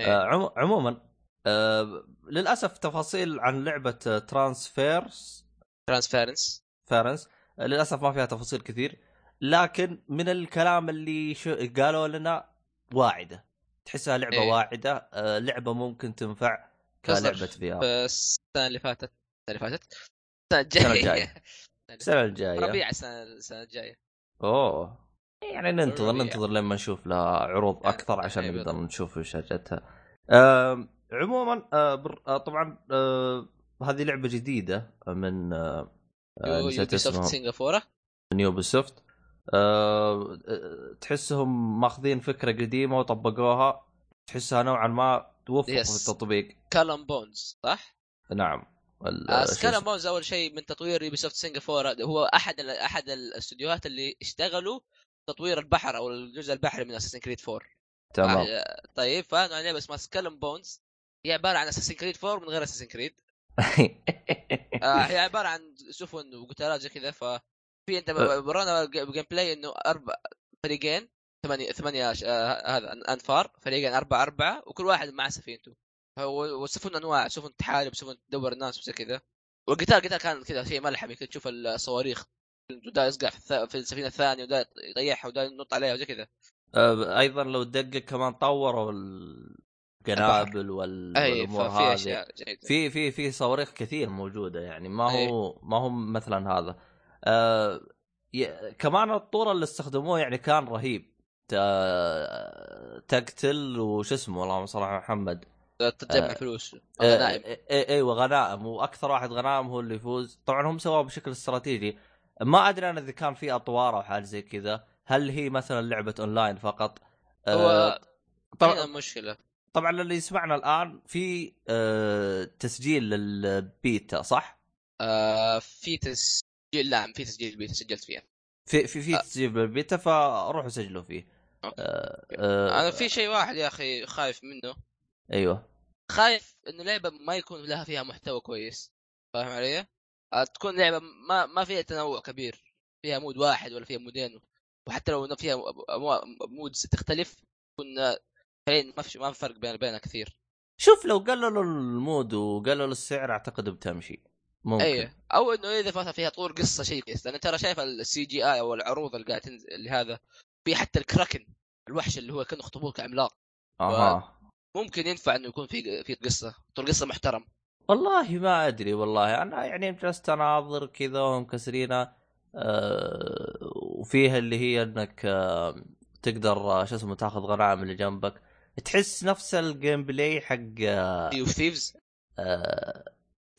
S2: إيه.
S1: آه، عمو- عموما آه، للأسف تفاصيل عن لعبة Transfer
S2: Transference
S1: ference للأسف ما فيها تفاصيل كثير. لكن من الكلام اللي شو قالوا لنا واعدة. تحسها لعبة
S2: إيه.
S1: واعدة. آه لعبة ممكن تنفع كلعبة في ار
S2: السنة اللي فاتت. السنة اللي فاتت؟
S1: السنة الجاية. السنة الجاية.
S2: ربيع السنة السنة الجاية.
S1: أوه. يعني ننتظر. ننتظر لما نشوف لها عروض
S2: يعني
S1: أكثر عشان
S2: إيه
S1: نقدر. نشوف وش حاجتها آه عموما آه بر... آه طبعا آه هذه لعبة جديدة من آه آه، نسيت اسمها.
S2: سنغافورة.
S1: من Ubisoft آه آه، تحسهم ماخذين فكرة قديمة وطبقوها. تحسها نوعا ما توفقوا
S2: yes.
S1: في التطبيق.
S2: Skull and Bones صح؟
S1: نعم.
S2: آه، Skull
S1: and؟
S2: Bones أول شيء من تطوير Ubisoft سنغافورة. هو أحد ال- أحد الاستديوهات اللي اشتغلوا تطوير البحر أو الجزء البحري من Assassin's Creed 4
S1: تمام.
S2: آه، طيب فانا لعبة اسمها Skull and Bones هي عبارة عن Assassin's Creed 4 من غير Assassin's Creed آه هي عبارة عن سفن وقتالات زي كذا ففي أنت
S1: أه.
S2: ورانا gameplay إنه أربع فريقين ثمانية ثمانية آه هذا أنفار فريقين أربعة أربعة وكل واحد مع سفينته. والسفن أنواع سفن تحارب سفن تدور الناس وزي كذا. والقتال قتال كان كذا شيء ملحمي كنت تشوف الصواريخ. ودا يصقع في, الث... في السفينة الثانية ودا يطيحها ودا ينط عليها وزي كذا.
S1: آه، أيضا لو تدقق كمان طوروا أي
S2: والأمور
S1: هذه. في في في صواريخ كثير موجودة يعني ما. هو ما هو مثلا هذا. آه. كمان الطور اللي استخدموه يعني كان رهيب. تقتل وش اسمه اللهم صل على محمد.
S2: تجمع
S1: آه،
S2: فلوس.
S1: آه،
S2: غنائم
S1: إي أيوه غنائم وأكثر واحد غنائم هو اللي يفوز. طبعا هم سووه بشكل استراتيجي. ما أدري أنا إذا كان في أطوار أو حاجة زي كذا. هل هي مثلا لعبة أونلاين فقط؟ آه،
S2: هو
S1: طبعا
S2: هنا المشكلة
S1: طبعا اللي يسمعنا الآن في آه، تسجيل للبيتا صح؟
S2: آه في تسجيل لا في تسجيل بيتا سجلت فيها
S1: في في في
S2: آه.
S1: تسجيل بالبيتا فروحوا سجلوا فيه. آه آه
S2: أنا في شيء واحد يا أخي خايف منه
S1: أيوه
S2: خايف إنه لعبة ما يكون لها فيها محتوى كويس فاهم علي؟ آه، تكون لعبة ما ما فيها تنوع كبير فيها mode واحد ولا فيها مودين وحتى لو فيها modes تختلف تكون فعليا ما في ما في فرق بين بينها كثير.
S1: شوف لو قللوا ال mode وقللوا السعر أعتقد بتمشي. ممكن.
S2: اي أو إنه إذا مثلا فيها طور قصة شيء كويس لأن ترى شايف ال CGI أو العروض اللي قاعد تنزل اللي هذا في حتى الكراكن الوحش اللي هو كأنه اخطبوط عملاق.
S1: أها.
S2: ممكن ينفع إنه يكون في في قصة. طور قصة محترم.
S1: والله ما أدري والله. أنا يعني جلست أناظر كذا وهم كسرينة آه وفيها اللي هي إنك آه تقدر آه، شو اسمه تاخذ غنائم اللي جنبك. تحس نفس ال gameplay حق
S2: Sea of Thieves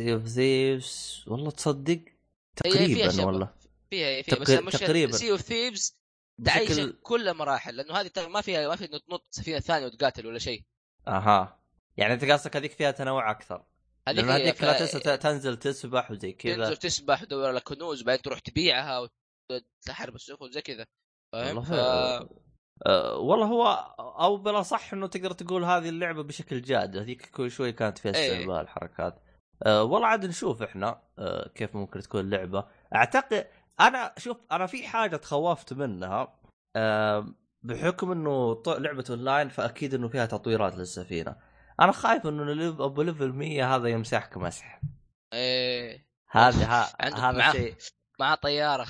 S1: Sea of Thieves والله تصدق؟
S2: فيها
S1: تقريبا. والله.
S2: فيها فيها بس المشكلة
S1: تقريباً.
S2: Sea of Thieves تعيشك
S1: بشكل
S2: كل المراحل لأنه هذه ترى ما فيها ما في تنط سفينه ثانية وتقاتل ولا شيء.
S1: أها. يعني أنت قصدك هذيك فيها تنوع
S2: أكثر.
S1: هذيك لا
S2: ف-
S1: تنسى ت- تنزل تسبح وزي كذا.
S2: تنزل تسبح تدور لك كنوز بعدين تروح تبيعها وتحارب السفن زي كذا. فاهم؟ ف...
S1: أه والله هو أو بلا صح إنه تقدر تقول هذه اللعبة بشكل جاد هذيك كل شوي كانت فيها
S2: إيه.
S1: استهبال حركات. أه والله عاد نشوف إحنا أه كيف ممكن تكون اللعبه أعتقد أنا شوف أنا في حاجة تخوفت منها أه بحكم إنه لعبة أونلاين فأكيد إنه فيها تطويرات للسفينة. أنا خايف إنه أبو level 100 هذا يمسحك مسح.
S2: إيه.
S1: هذا هذا شيء.
S2: مع طيارة.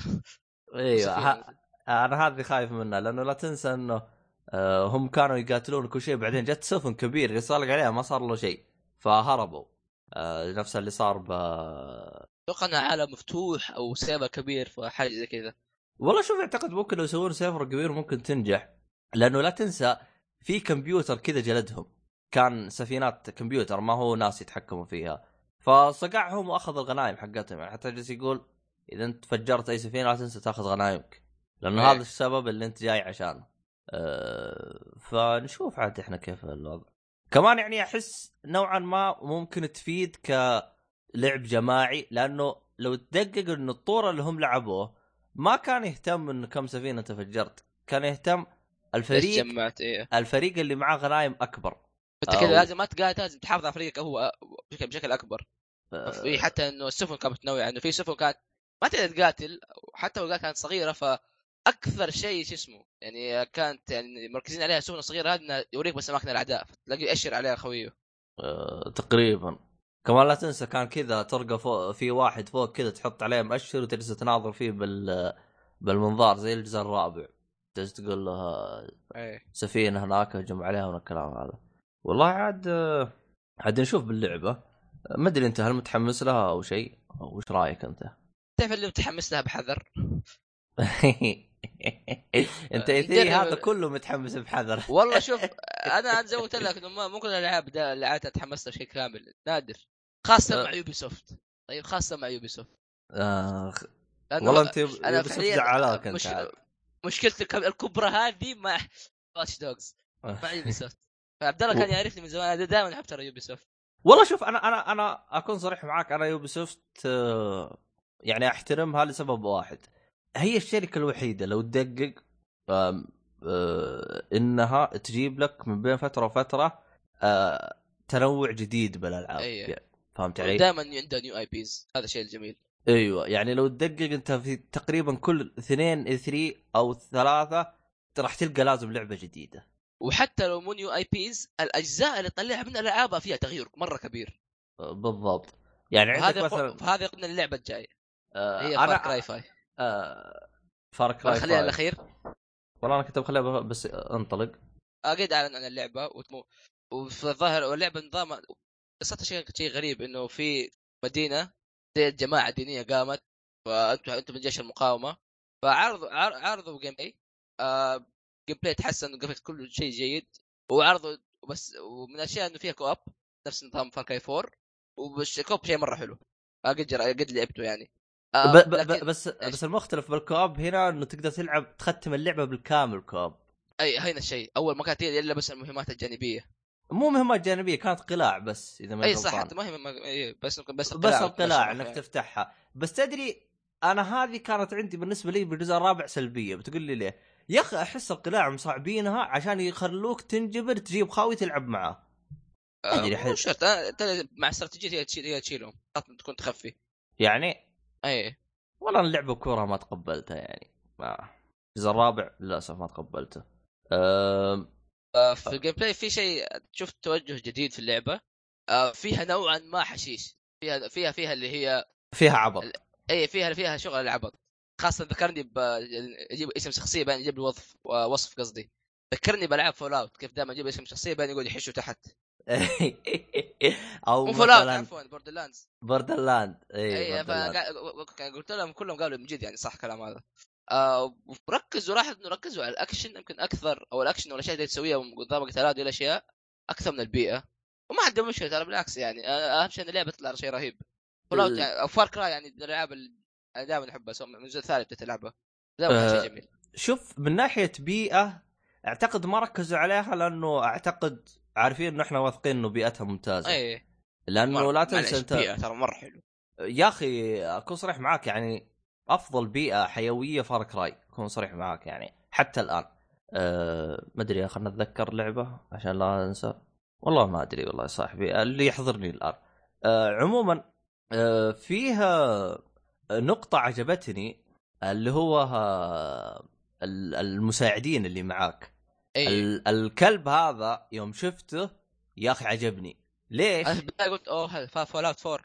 S1: إيوه. أنا هذه خايف منها لأنه لا تنسى إنه آه، هم كانوا يقاتلون كل شيء بعدين جت سفن كبير يصالق عليها ما صار له شيء فهربوا. آه، نفس اللي صار ب
S2: أتوقع عالم مفتوح أو server كبير فحاجة زي كذا.
S1: والله شوف أعتقد ممكن لو يسوون server كبير ممكن تنجح لأنه لا تنسى في كمبيوتر كذا جلدهم. كان سفينات كمبيوتر ما هو ناس يتحكموا فيها. فصقعهم واخذ الغنايم حقتهم يعني حتى جالس يقول إذا أنت فجرت أي سفينة لا تنسى تأخذ غنايمك. لأنه
S2: إيه.
S1: هذا السبب اللي أنت جاي عشانه أه فنشوف عاد إحنا كيف الوضع. كمان يعني أحس نوعا ما ممكن تفيد كلعب جماعي لأنه لو تدقق انه الطور اللي هم لعبوه ما كان يهتم انه كم سفينة أنت فجرت. كان يهتم الفريق
S2: جمعت إيه.
S1: الفريق اللي معاه غنايم
S2: أكبر.
S1: أنت
S2: كذا لازم ما تقاتل لازم تحافظ على فريقك هو بشكل, بشكل أكبر.
S1: أه،
S2: في حتى إنه السفن كانت متنوعة. انه في سفن كانت ما تقدر تقاتل حتى لو كانت صغيرة فاكثر شيء شو اسمه يعني كانت يعني مركزين عليها السفن الصغيره هذه يوريك بس اماكن الأعداء تلاقي يأشر عليها خويه
S1: آه، تقريبا. كمان لا تنسى كان كذا تلقى فوق في واحد فوق كذا تحط عليه مؤشر وتجلس تناظر فيه بال بالمنظار زي الجزء الرابع. تجلس تقول له
S2: إيه.
S1: سفينة هناك هجم عليها من الكلام هذا. والله عاد آه، عاد نشوف باللعبة. ما أدري أنت هل متحمس لها أو شيء؟ وش رأيك أنت؟
S2: تعرف اللي متحمس لها بحذر؟
S1: انت
S2: آه،
S1: اي 3
S2: نجرب-
S1: هذا كله متحمس بحذر.
S2: والله شوف أنا زي ما قلت لك مو كل الألعاب اللي عادة اتحمس لها شيء كامل نادر. خاصة
S1: أه.
S2: مع يوبي سوفت طيب خاصة مع Ubisoft
S1: آخ
S2: لأنه
S1: والله أنت
S2: أنا
S1: أنا
S2: فعليا
S1: زعلان أنت
S2: مش...
S1: عاد.
S2: مشكلتي الك- الكبرى هذه مع Watch Dogs مع Ubisoft فعبد الله كان يعرفني من زمان أنا دائما أحب ترى Ubisoft
S1: والله شوف أنا أنا أنا أكون صريح معاك أنا Ubisoft آه، يعني أحترمها لسبب واحد. هي الشركة الوحيدة لو تدقق آه، إنها تجيب لك من بين فترة وفترة آه، تنوع جديد بالألعاب.
S2: أيه.
S1: يعني فهمت علي؟
S2: دائما عنده new IPs هذا الشيء الجميل
S1: أيوه. يعني لو تدقق أنت في تقريبا كل اثنين 3 أو ثلاثة راح تلقى لازم لعبة جديدة.
S2: وحتى لو مو new IPs الأجزاء اللي تطلعها من الالعاب فيها تغيير مرة كبير.
S1: آه، بالضبط. يعني عندك مثلا
S2: هذا يقودنا اللعبه الجاية.
S1: آه،
S2: هي أنا 5
S1: آه، Far Cry
S2: خليها
S1: 5.
S2: الأخير.
S1: والله أنا كنت بخليها بس انطلق.
S2: أكيد أعلن عن اللعبة وتمو وفي الظاهر واللعبه نظام قصتها شيء شيء غريب إنه في مدينة زي جماعة دينيه قامت فانتم أنتم من جيش المقاومة. فعرضوا عر- عرضوا gameplay آه gameplay تحسن وقفت كل شيء جيد. وعرضوا بس ومن الأشياء إنه فيها co-op نفس نظام Far Cry 4 وبس co-op شيء مرة حلو. آه، قد قد لعبته يعني. آه
S1: ب- ب-
S2: لكن-
S1: بس؟ بس المختلف بالكوب هنا إنه تقدر تلعب تختم اللعبة بالكامل كوب.
S2: أي هنا الشيء أول ما كانت هي إلا بس المهمات الجانبية.
S1: مو مهمات جانبية كانت قلاع بس إذا ما أي.
S2: صح. حتى ما هي بس بس
S1: بس
S2: القلاع
S1: القلاع
S2: والتمشي إنك.
S1: تفتحها. بس تدري أنا هذه كانت عندي بالنسبة لي بالجزء الرابع سلبية. بتقول لي ليه؟ يا أخي أحس القلاع مصعبينها عشان يخلوك تنجبر تجيب خاوي تلعب معاه حل-
S2: مو شرط. مع استراتيجية هي تشيل هي تشيلهم. خاطر تكون تخفي.
S1: يعني؟
S2: اي
S1: والله اللعبه كورة ما تقبلتها يعني. ما الجزء الرابع للأسف ما تقبلته. أم...
S2: آه، في الجيم بلاي في شيء شفت توجه جديد في اللعبة. آه، فيها نوعا ما حشيش. فيها فيها فيها اللي هي
S1: فيها عبط.
S2: اي فيها فيها شغل العبط. خاصة ذكرني ب يجيب اسم شخصية بعدين يجيب لي وصف وصف قصدي. ذكرني بالعاب فول اوت كيف دائما يجيب اسم شخصية بعدين يقول يحشوا تحت. أو Fallout
S1: مثلا
S2: عفوا Borderlands
S1: Borderlands
S2: اي
S1: اي
S2: قلت لهم كلهم قالوا من جد يعني صح كلام هذا. آه وركزوا لاحظ إنه ركزوا على الأكشن يمكن أكثر أو الأكشن والاشياء اللي تسويها قدام قتالات دي الاشياء أكثر من البيئة. وما عندهم مشكلة ترى بالعكس يعني. آه، أهم شيء إن اللعبة تطلع شيء رهيب. Fallout
S1: ال-
S2: يعني أو Far Cry يعني من الألعاب اللي أنا دائما أحبها سواء من الجزء الثالث بديت العبها دائما
S1: آه،
S2: شيء جميل.
S1: شوف من ناحية بيئة أعتقد ما ركزوا عليها لأنه أعتقد عارفين إنه إحنا واثقين إنه بيئتها ممتازة.
S2: اي
S1: لأنه لا تنسى أنت
S2: بيئة ترى مرة حلو.
S1: يا أخي أكون صريح معاك يعني أفضل بيئة حيوية فار كراي أكون صريح معاك يعني حتى الآن. أه ما أدري خلنا نتذكر لعبة عشان لا أنسى؟ والله ما أدري والله يا صاحبي اللي يحضرني الآن. أه عموما أه فيها نقطة عجبتني اللي هو آه، ال- المساعدين اللي معاك.
S2: اي
S1: ال- الكلب هذا يوم شفته يا أخي عجبني. ليش؟
S2: أنا قلت أوه هذا Fallout 4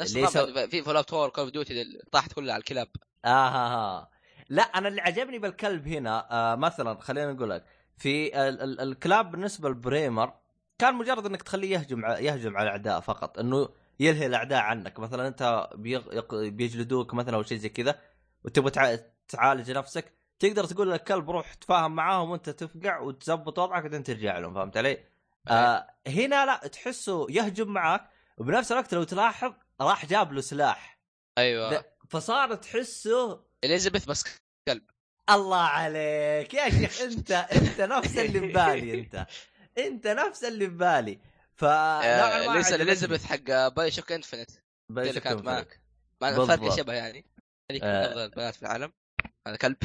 S2: نفس
S1: سو-
S2: في Fallout 4 Call of Duty طاحت كلها على الكلاب.
S1: آه ها. ها. لا أنا اللي عجبني بالكلب هنا آه مثلا خلينا نقول لك في ال- ال- الكلاب بالنسبة لل Primal كان مجرد إنك تخليه يهجم يهجم على الأعداء فقط إنه يلهي الأعداء عنك. مثلا أنت بيغ... بيجلدوك مثلا أو شيء زي كذا وتبغى تع... تعالج نفسك تقدر تقول للكلب روح تفاهم معاهم وانت تفقع وتزبط وضعك وبعدين ترجع لهم فهمت علي؟ آه هنا لا تحسه يهجم معاك وبنفس الوقت لو تلاحظ راح جاب له سلاح أيوه. فصار تحسه
S2: إليزابيث بس
S1: الله عليك يا شيخ انت انت نفس اللي ببالي انت انت نفس اللي ببالي ف
S2: آه، ليس إليزابيث حق BioShock
S1: Infinite
S2: اللي كانت معك.
S1: بالضبط.
S2: الفرق شبه يعني هذيك
S1: آه.
S2: أفضل البنات في العالم هذا كلب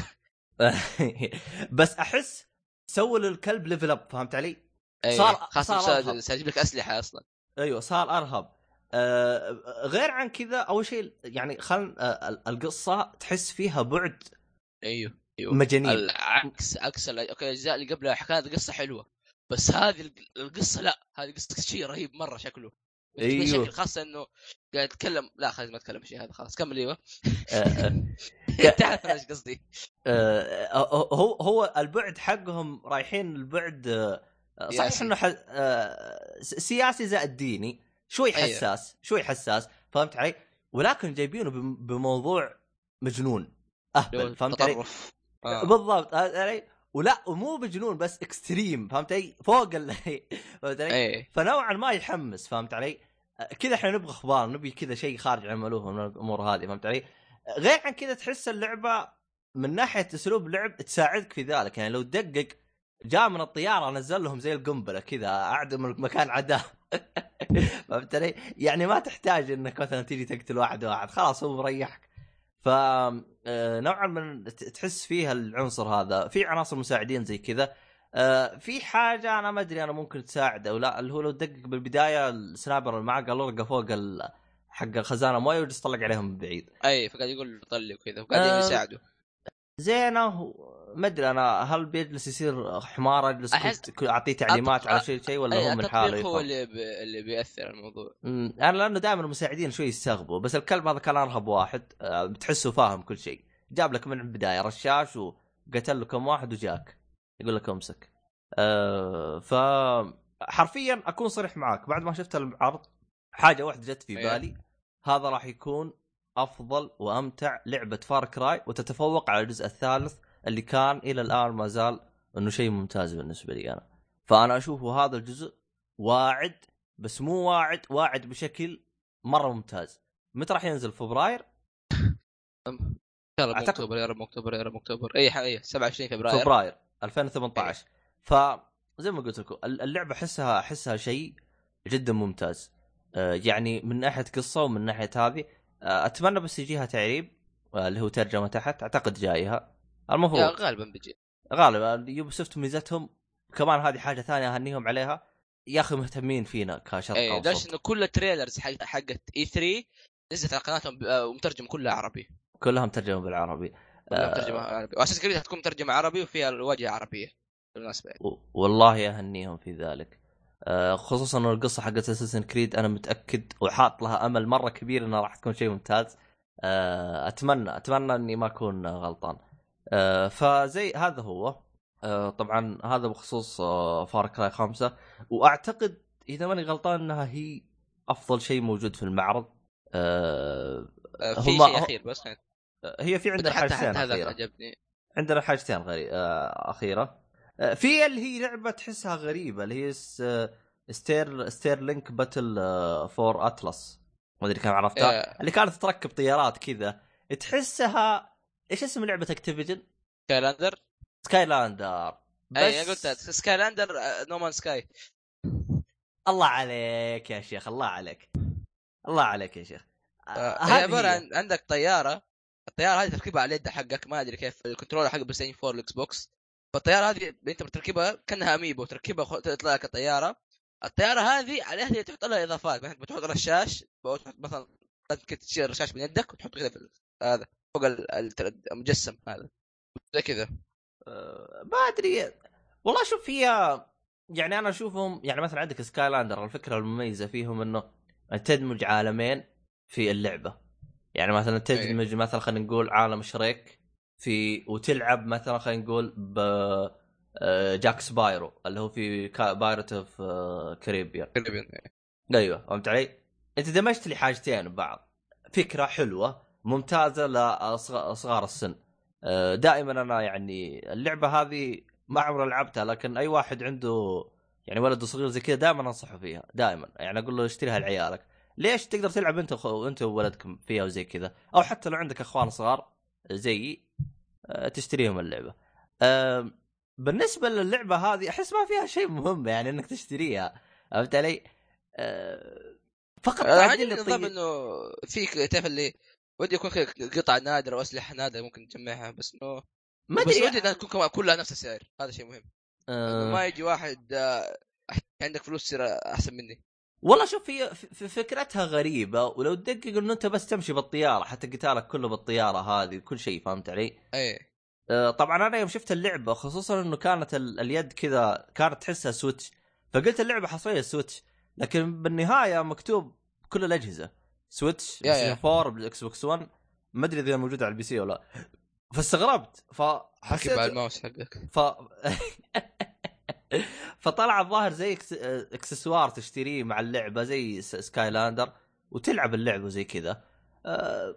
S1: بس أحس سووا للكلب level up فهمت علي؟
S2: أيوة.
S1: صار-
S2: خاصة
S1: صار
S2: يجيب لك أسلحة أصلا.
S1: أيوه صار أرهب. آه غير عن كذا أول شيء يعني خل آه ال- القصة تحس فيها بعد
S2: أيوه أيوه.
S1: مجانين.
S2: العكس عكس okay الأجزاء اللي قبلها كانت قصة حلوة بس هذه الق- القصة لا هذه قصة شيء رهيب مرة شكله.
S1: أيوه.
S2: بشكل خاصه إنه قاعد يتكلم لا خلينا ما اتكلم شيء هذا خلاص كمل أيوه
S1: آه، آه.
S2: تعرف أنا إيش قصدي
S1: آه، هو هو البعد حقهم رايحين البعد صحيح. إنه ح- سياسي زائد ديني شوي
S2: أيوه.
S1: حساس شوي حساس فهمت علي؟ ولكن جايبينه بم- بموضوع مجنون أهبل فهمت علي؟
S2: آه.
S1: بالضبط علي؟ ولا ومو بجنون بس اكستريم فهمت علي؟ فوق ال فهمت علي؟
S2: إيه
S1: فنوعا ما يحمس فهمت علي؟ كذا إحنا نبغى أخبار نبي كذا شيء خارج عن المألوف من الأمور هذه فهمت علي؟ غير عن كذا تحس اللعبة من ناحية أسلوب لعب تساعدك في ذلك يعني لو تدقق جاء من الطيارة نزل لهم زي القنبلة كذا اعدم مكان عداه فهمت علي؟ يعني ما تحتاج إنك مثلا تيجي تقتل واحد واحد خلاص هو مريحك ف آه، نوعا ت- تحس فيها العنصر هذا. في عناصر مساعدين زي كذا. آه، في حاجة أنا ما أدري أنا ممكن تساعد أو لا اللي هو لو تدقق بالبداية السنايبر اللي معك لرقه فوق ال... حق الخزانة مويه ويجلس يطلق عليهم من بعيد.
S2: أي فقاعد يقول طلي وكذا وقاعدين
S1: آه،
S2: يساعدوا
S1: زينة ما أدري أنا هل بيجلس يصير حمار اجلس
S2: أحس-
S1: أعطيه تعليمات
S2: أط-
S1: على شيء شيء ولا هو من حاله
S2: هو؟ اللي ب... اللي بيأثر الموضوع.
S1: أمم، أنا لأنه دائما المساعدين شوي يستغبوا بس الكلب هذا كان أرهب واحد آه، بتحسه فاهم كل شيء. جاب لك من البداية رشاش وقتل له كم واحد وجاك. يقول لك امسك. أه ف حرفيا أكون صريح معاك بعد ما شفت العرض حاجة واحدة جت في
S2: أيوه.
S1: بالي هذا راح يكون أفضل وأمتع لعبة فار كراي وتتفوق على الجزء الثالث اللي كان إلى الآن ما زال إنه شيء ممتاز بالنسبة لي أنا. فأنا أشوفه هذا الجزء واعد بس مو واعد واعد بشكل مرة ممتاز. متى راح ينزل؟ فبراير؟ أعتقد-
S2: اكتوبر يا رب اكتوبر يا رب اكتوبر أي حاجة 27 فبراير.
S1: فبراير 2018 ف زي ما قلت لكم اللعبة أحسها أحسها شيء جدا ممتاز. آه، يعني من ناحية قصة ومن ناحية هذه أتمنى بس يجيها تعريب آه، اللي هو ترجمة تحت. أعتقد جايها. المفروض
S2: غالبا بيجي.
S1: غالبا. Ubisoft ميزتهم كمان هذه حاجة ثانية أهنيهم عليها. يا أخي مهتمين فينا كشرق
S2: اي ليش
S1: اوسط
S2: إنه كل ال trailers حق حقت E3 نزلت على قناتهم آه، ومترجم كلها عربي.
S1: كلها مترجمه بالعربي.
S2: كلها
S1: آه.
S2: مترجمه عربي. و Assassin's Creed حتكون مترجمة عربي وفيها الواجهة عربية.
S1: بالمناسبة. والله أهنيهم في ذلك. آه، خصوصا انه القصة حقت Assassin's Creed أنا متأكد وحاط لها أمل مرة كبير إنها راح تكون شيء ممتاز. آه، أتمنى أتمنى إني ما أكون غلطان. آه، فزي هذا هو. آه، طبعا هذا بخصوص Far Cry خمسة. وأعتقد إذا ماني غلطان إنها هي أفضل شيء موجود في المعرض. آه،
S2: آه، في شيء أخير بس.
S1: هي في عندنا حاجتين
S2: حتى هذا. عجبني
S1: عندنا حاجتين غري... آه أخيرة. آه في اللي هي لعبة تحسها غريبة اللي هي. آه، Star Starlink: Battle آه for Atlas. ما أدري كم عرفتها.
S2: آه،
S1: اللي كانت تركب طيارات كذا. تحسها إيش اسم لعبة
S2: Activision؟
S1: Skylander Skylander بس
S2: اي قلت Skylander No Man's Sky
S1: الله عليك يا شيخ الله عليك. الله عليك يا شيخ. آه
S2: آه، هي
S1: عبارة.
S2: عن عندك طيارة. الطيارة هذه تركبها على اليد حقك. ما أدري كيف ال controller حق PlayStation 4 ال Xbox. فالطيارة هذه انت بتركبها كأنها amiibo تركبها تطلع لك الطيارة. الطيارة هذه عليها تحط لها إضافات مثلا بتحط رشاش بتحط مثلا تشيل الرشاش من يدك وتحطه كذا في هذا فوق ال- ال- المجسم هذا. زي كذا.
S1: آه، ما أدري. والله شوف هي يعني أنا أشوفهم يعني مثلا عندك سكاي لاندر الفكرة المميزه فيهم إنه تدمج عالمين في اللعبة. يعني مثلا تدمج مثلا خلينا نقول عالم شريك في وتلعب مثلا خلينا نقول ب آه، Jack Sparrow اللي هو في Pirates of Caribbean أيوه فهمت علي؟ أنت دمجت لي حاجتين ببعض. فكرة حلوة ممتازة لصغار السن. آه، دائما أنا يعني اللعبة هذه ما عمري لعبتها لكن أي واحد عنده يعني ولده صغير زي كذا دائما أنصحه فيها دائما. يعني أقول له اشتريها لعيالك. ليش تقدر تلعب أنت وخ- أنت وولدكم فيها وزي كذا؟ أو حتى لو عندك أخوان صغار زيي تشتريهم اللعبة. بالنسبة للعبة هذه أحس ما فيها شيء مهم يعني إنك تشتريها. فهمت علي؟ آه، فقط
S2: أنا
S1: تعديل
S2: عندي نظام
S1: الطي-
S2: إنه في تعرف اللي ودي يكون قطع نادرة وأسلحة نادرة ممكن تجمعها بس إنه
S1: ما
S2: بس
S1: ادري
S2: ودي إنها تكون كلها نفس السعر هذا شيء مهم.
S1: آه،
S2: ما يجي واحد آه، عندك فلوس تصير أحسن مني.
S1: والله شوف هي فكرتها غريبة ولو تدقق إنه أنت بس تمشي بالطيارة حتى قتالك كله بالطيارة هذه كل شيء فهمت علي؟
S2: إيه
S1: آه، طبعا أنا يوم شفت اللعبة خصوصا إنه كانت ال- اليد كذا كانت تحسها Switch فقلت اللعبة حصرية Switch لكن بالنهاية مكتوب كل الأجهزة Switch
S2: يا-
S1: بلاي
S2: يا.
S1: 4 بال Xbox 1 ما أدري إذا موجودة على ال PC ولا لا فاستغربت فحسيت
S2: على الماوس حقك
S1: ف فطلع الظاهر زي. اكسسوار تشتريه مع اللعبة زي Skylander وتلعب اللعبة زي كذا أه...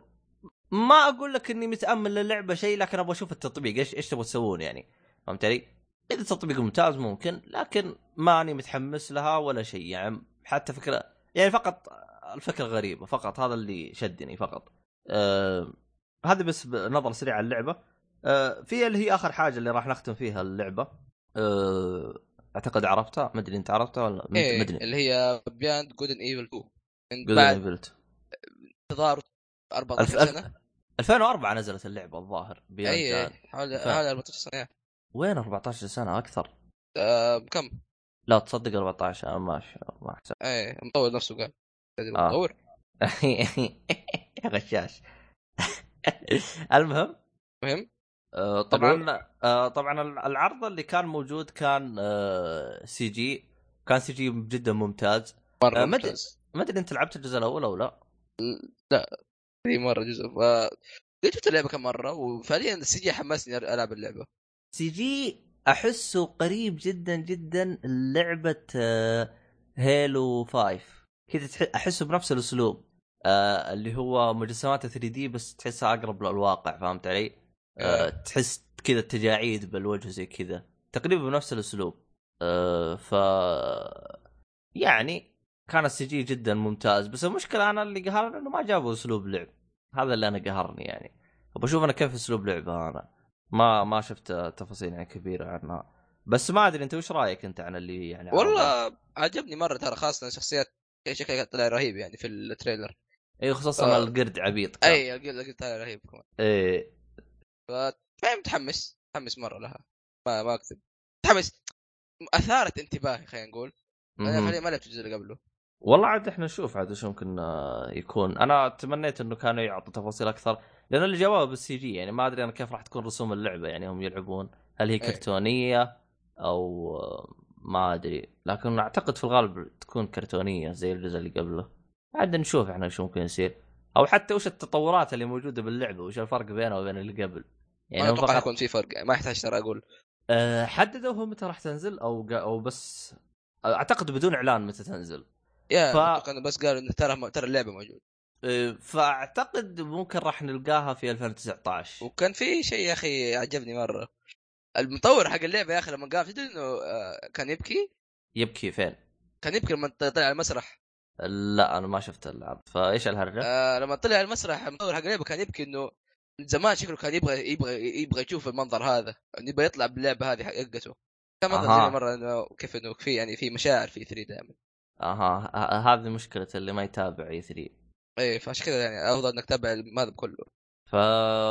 S1: ما أقول لك إني متأمل للعبة شيء لكن أبغى أشوف التطبيق إيش إيش تبغى تسوون يعني فهمت علي؟ إذا التطبيق ممتاز ممكن لكن ماني متحمس لها ولا شيء يعني حتى فكره يعني فقط الفكرة غريبة فقط هذا اللي شدني فقط أه... بس نظرة سريعة على اللعبه أه... في اللي هي آخر حاجة اللي راح نختم فيها اللعبة. أعتقد عرفتها ما أدري أنت عرفتها ولا ما
S2: إيه
S1: أدري.
S2: اللي هي بياند جود ان ايفل 2 من
S1: Good
S2: بعد
S1: and Evil.
S2: انتظار 14
S1: ألف-
S2: سنة.
S1: 2004 نزلت اللعبة الظاهر Beyond
S2: اي. حوالي حوالي 14 سنة
S1: وين 14 سنة؟ أكثر.
S2: آه كم؟
S1: لا تصدق 14 أنا ما ما أحسب.
S2: إيه مطور نفسه قال.
S1: آه.
S2: مطور؟
S1: غشاش. المهم
S2: مهم.
S1: آه، طبعا آه، طبعا العرض اللي كان موجود كان سي جي. كان سي جي جدا ممتاز.
S2: مرة
S1: آه،.
S2: ممتاز.
S1: ما أدري أنت لعبت الجزء الأول أو لا.
S2: هي مرة جزء. ف شفت اللعبة كم مرة؟ وفعليا ال CG حمسني ألعب اللعبة.
S1: سي جي أحسه قريب جدا جدا لعبة Halo 5 كذا تح- أحسه بنفس الأسلوب آه اللي هو مجسمات 3D بس تحسها أقرب للواقع فهمت علي؟ آه تحس كذا التجاعيد بالوجه زي كذا. تقريبا بنفس الأسلوب. آه ف يعني كان ال CG جدا ممتاز. بس المشكلة أنا اللي قهرني إنه ما جابوا أسلوب لعب. هذا اللي أنا قهرني يعني. بشوف أنا كيف أسلوب لعبه أنا. ما ما شفت تفاصيل يعني كبيرة عنها. بس ما أدري أنت وش رأيك أنت عن اللي يعني؟
S2: والله عجبني مرة ترى خاصة شخصيات شكلها طلع رهيب يعني في ال trailer.
S1: اي خصوصا
S2: آه.
S1: القرد عبيط كان.
S2: أي قلت طلع رهيب. كمان
S1: إيه.
S2: فاهم متحمس متحمس مرة لها. ما ما اكذب متحمس. أثارت انتباهي خلينا نقول. أنا ما لعبت الجزء اللي قبله.
S1: والله عاد إحنا نشوف عاد وش ممكن آه، يكون. أنا تمنيت إنه كانوا يعطوا تفاصيل أكثر. لأن اللي جابوها بالسي جي يعني ما أدري أنا كيف راح تكون رسوم اللعبة. يعني هم يلعبون هل هي كرتونية أو آه، ما أدري. لكن أعتقد في الغالب تكون كرتونية زي الجزء اللي قبله. عاد نشوف إحنا شو ممكن يصير. أو حتى وش التطورات اللي موجودة باللعبة وش الفرق بينها وبين اللي قبل؟
S2: يعني ما أتوقع
S1: فقط-
S2: يكون في فرق. ما يحتاج ترى أقول.
S1: أه حددوا متى راح تنزل أو أو بس أعتقد بدون إعلان متى تنزل.
S2: يا
S1: ف-
S2: بس قالوا إنه ترى ترى اللعبة موجود
S1: أه، فأعتقد ممكن راح نلقاها في 2019
S2: وكان في شيء يا أخي عجبني مرة. المطور حق اللعبة يا أخي لما قال تدري إنه آه، كان يبكي؟
S1: يبكي فين؟
S2: كان يبكي لما طلع على المسرح.
S1: لا أنا ما شفت العرض فإيش الهرجة؟
S2: آه لما طلع المسرح المطور حق اللعبه كان يبكي إنه من زمان شكله كان يبغى يبغى يبغى يشوف المنظر هذا إنه يبغى يطلع باللعبة هذه حقته. كان منظر. زي مرة إنه كيف إنه في يعني في مشاعر في 3 دائما.
S1: أها. هذه مشكلة اللي ما يتابع اي 3
S2: إيه فعشان كذا يعني أفضل إنك تتابع هذا كله
S1: ف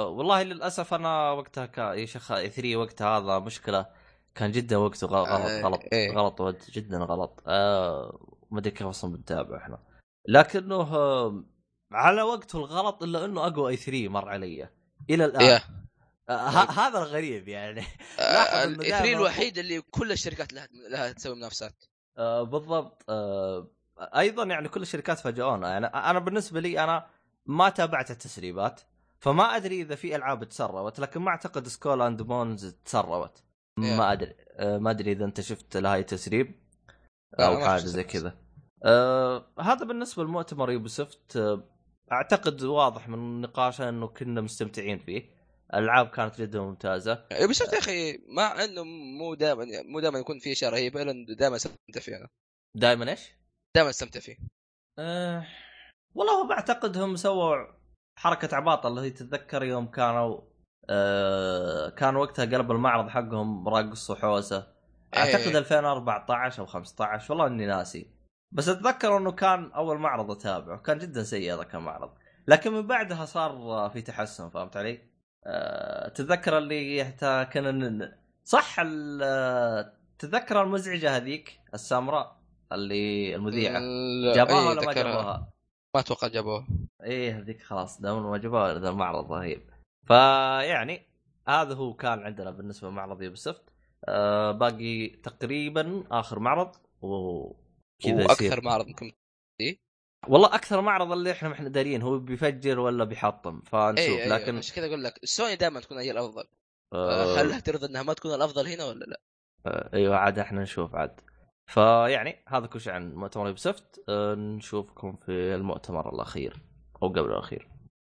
S1: والله للأسف أنا وقتها كان اي شيخ اي 3 وقتها هذا مشكلة. كان جدا وقته غلط
S2: آه،
S1: غلط
S2: إيه.
S1: غلط جدا غلط. آه ما أدري كيف أصلا بنتابع إحنا. لكنه آه، على وقته الغلط إلا إنه أقوى E3 مر علي. إلى الآن.
S2: يا.
S1: آه ه- هذا الغريب يعني. إنه
S2: ال E3
S1: دائماً-
S2: الوحيد اللي كل الشركات لها لها تسوي منافسات.
S1: آه بالضبط. آه أيضا يعني كل الشركات فاجئونا. يعني أنا بالنسبة لي أنا ما تابعت التسريبات فما أدري إذا في ألعاب تسربت لكن ما أعتقد Skull and Bones تسربت. ما أدري. آه ما أدري إذا أنت شفت لها اي تسريب أو
S2: حاجة
S1: زي. كذا. آه هذا بالنسبة لمؤتمر يوبيسوفت. آه أعتقد واضح من النقاش إنه كنا مستمتعين فيه. الالعاب كانت جدا ممتازة.
S2: يوبيسوفت يا أخي مع إنه مو دائما مو دائما يكون في اشياء رهيبه إلا إنه دائما أستمتع فيه أنا.
S1: دائما إيش؟
S2: دائما أستمتع فيه.
S1: أه والله هم أعتقد هم سووا حركة عباطة اللي هي تتذكر يوم كانوا أه كان وقتها قلب المعرض حقهم رقص وحوسة. أعتقد
S2: إيه.
S1: 2014 أو 15 والله إني ناسي. بس أتذكر إنه كان أول معرض أتابعه كان جدا سيء ذاك المعرض لكن من بعدها صار في تحسن فهمت علي؟ أه تتذكر اللي يحتا كنا صح ال- تتذكر المزعجة هذيك السمراء اللي
S2: المذيعة
S1: جابوها
S2: إيه،
S1: ولا ما. جابوها؟
S2: ما أتوقع جابوها
S1: إيه هذيك خلاص دام ما جابوها ذا المعرض رهيب فيعني هذا هو كان عندنا بالنسبة لمعرض يوبيسوفت آه باقي تقريبا آخر معرض و كذا وأكثر
S2: معرض ممكن
S1: والله أكثر معرض اللي إحنا ما إحنا دارين هو بيفجر ولا بيحطم فنشوف.
S2: اي
S1: لكن
S2: لكن عشان كذا أقول لك سوني دائما تكون هي الأفضل.
S1: آه.
S2: هل ترضى إنها ما تكون الأفضل هنا ولا لا؟
S1: آه أيوه عاد إحنا نشوف عاد. فيعني هذا كل شيء عن مؤتمر يوبسوفت. آه نشوفكم في المؤتمر الأخير أو قبل الأخير.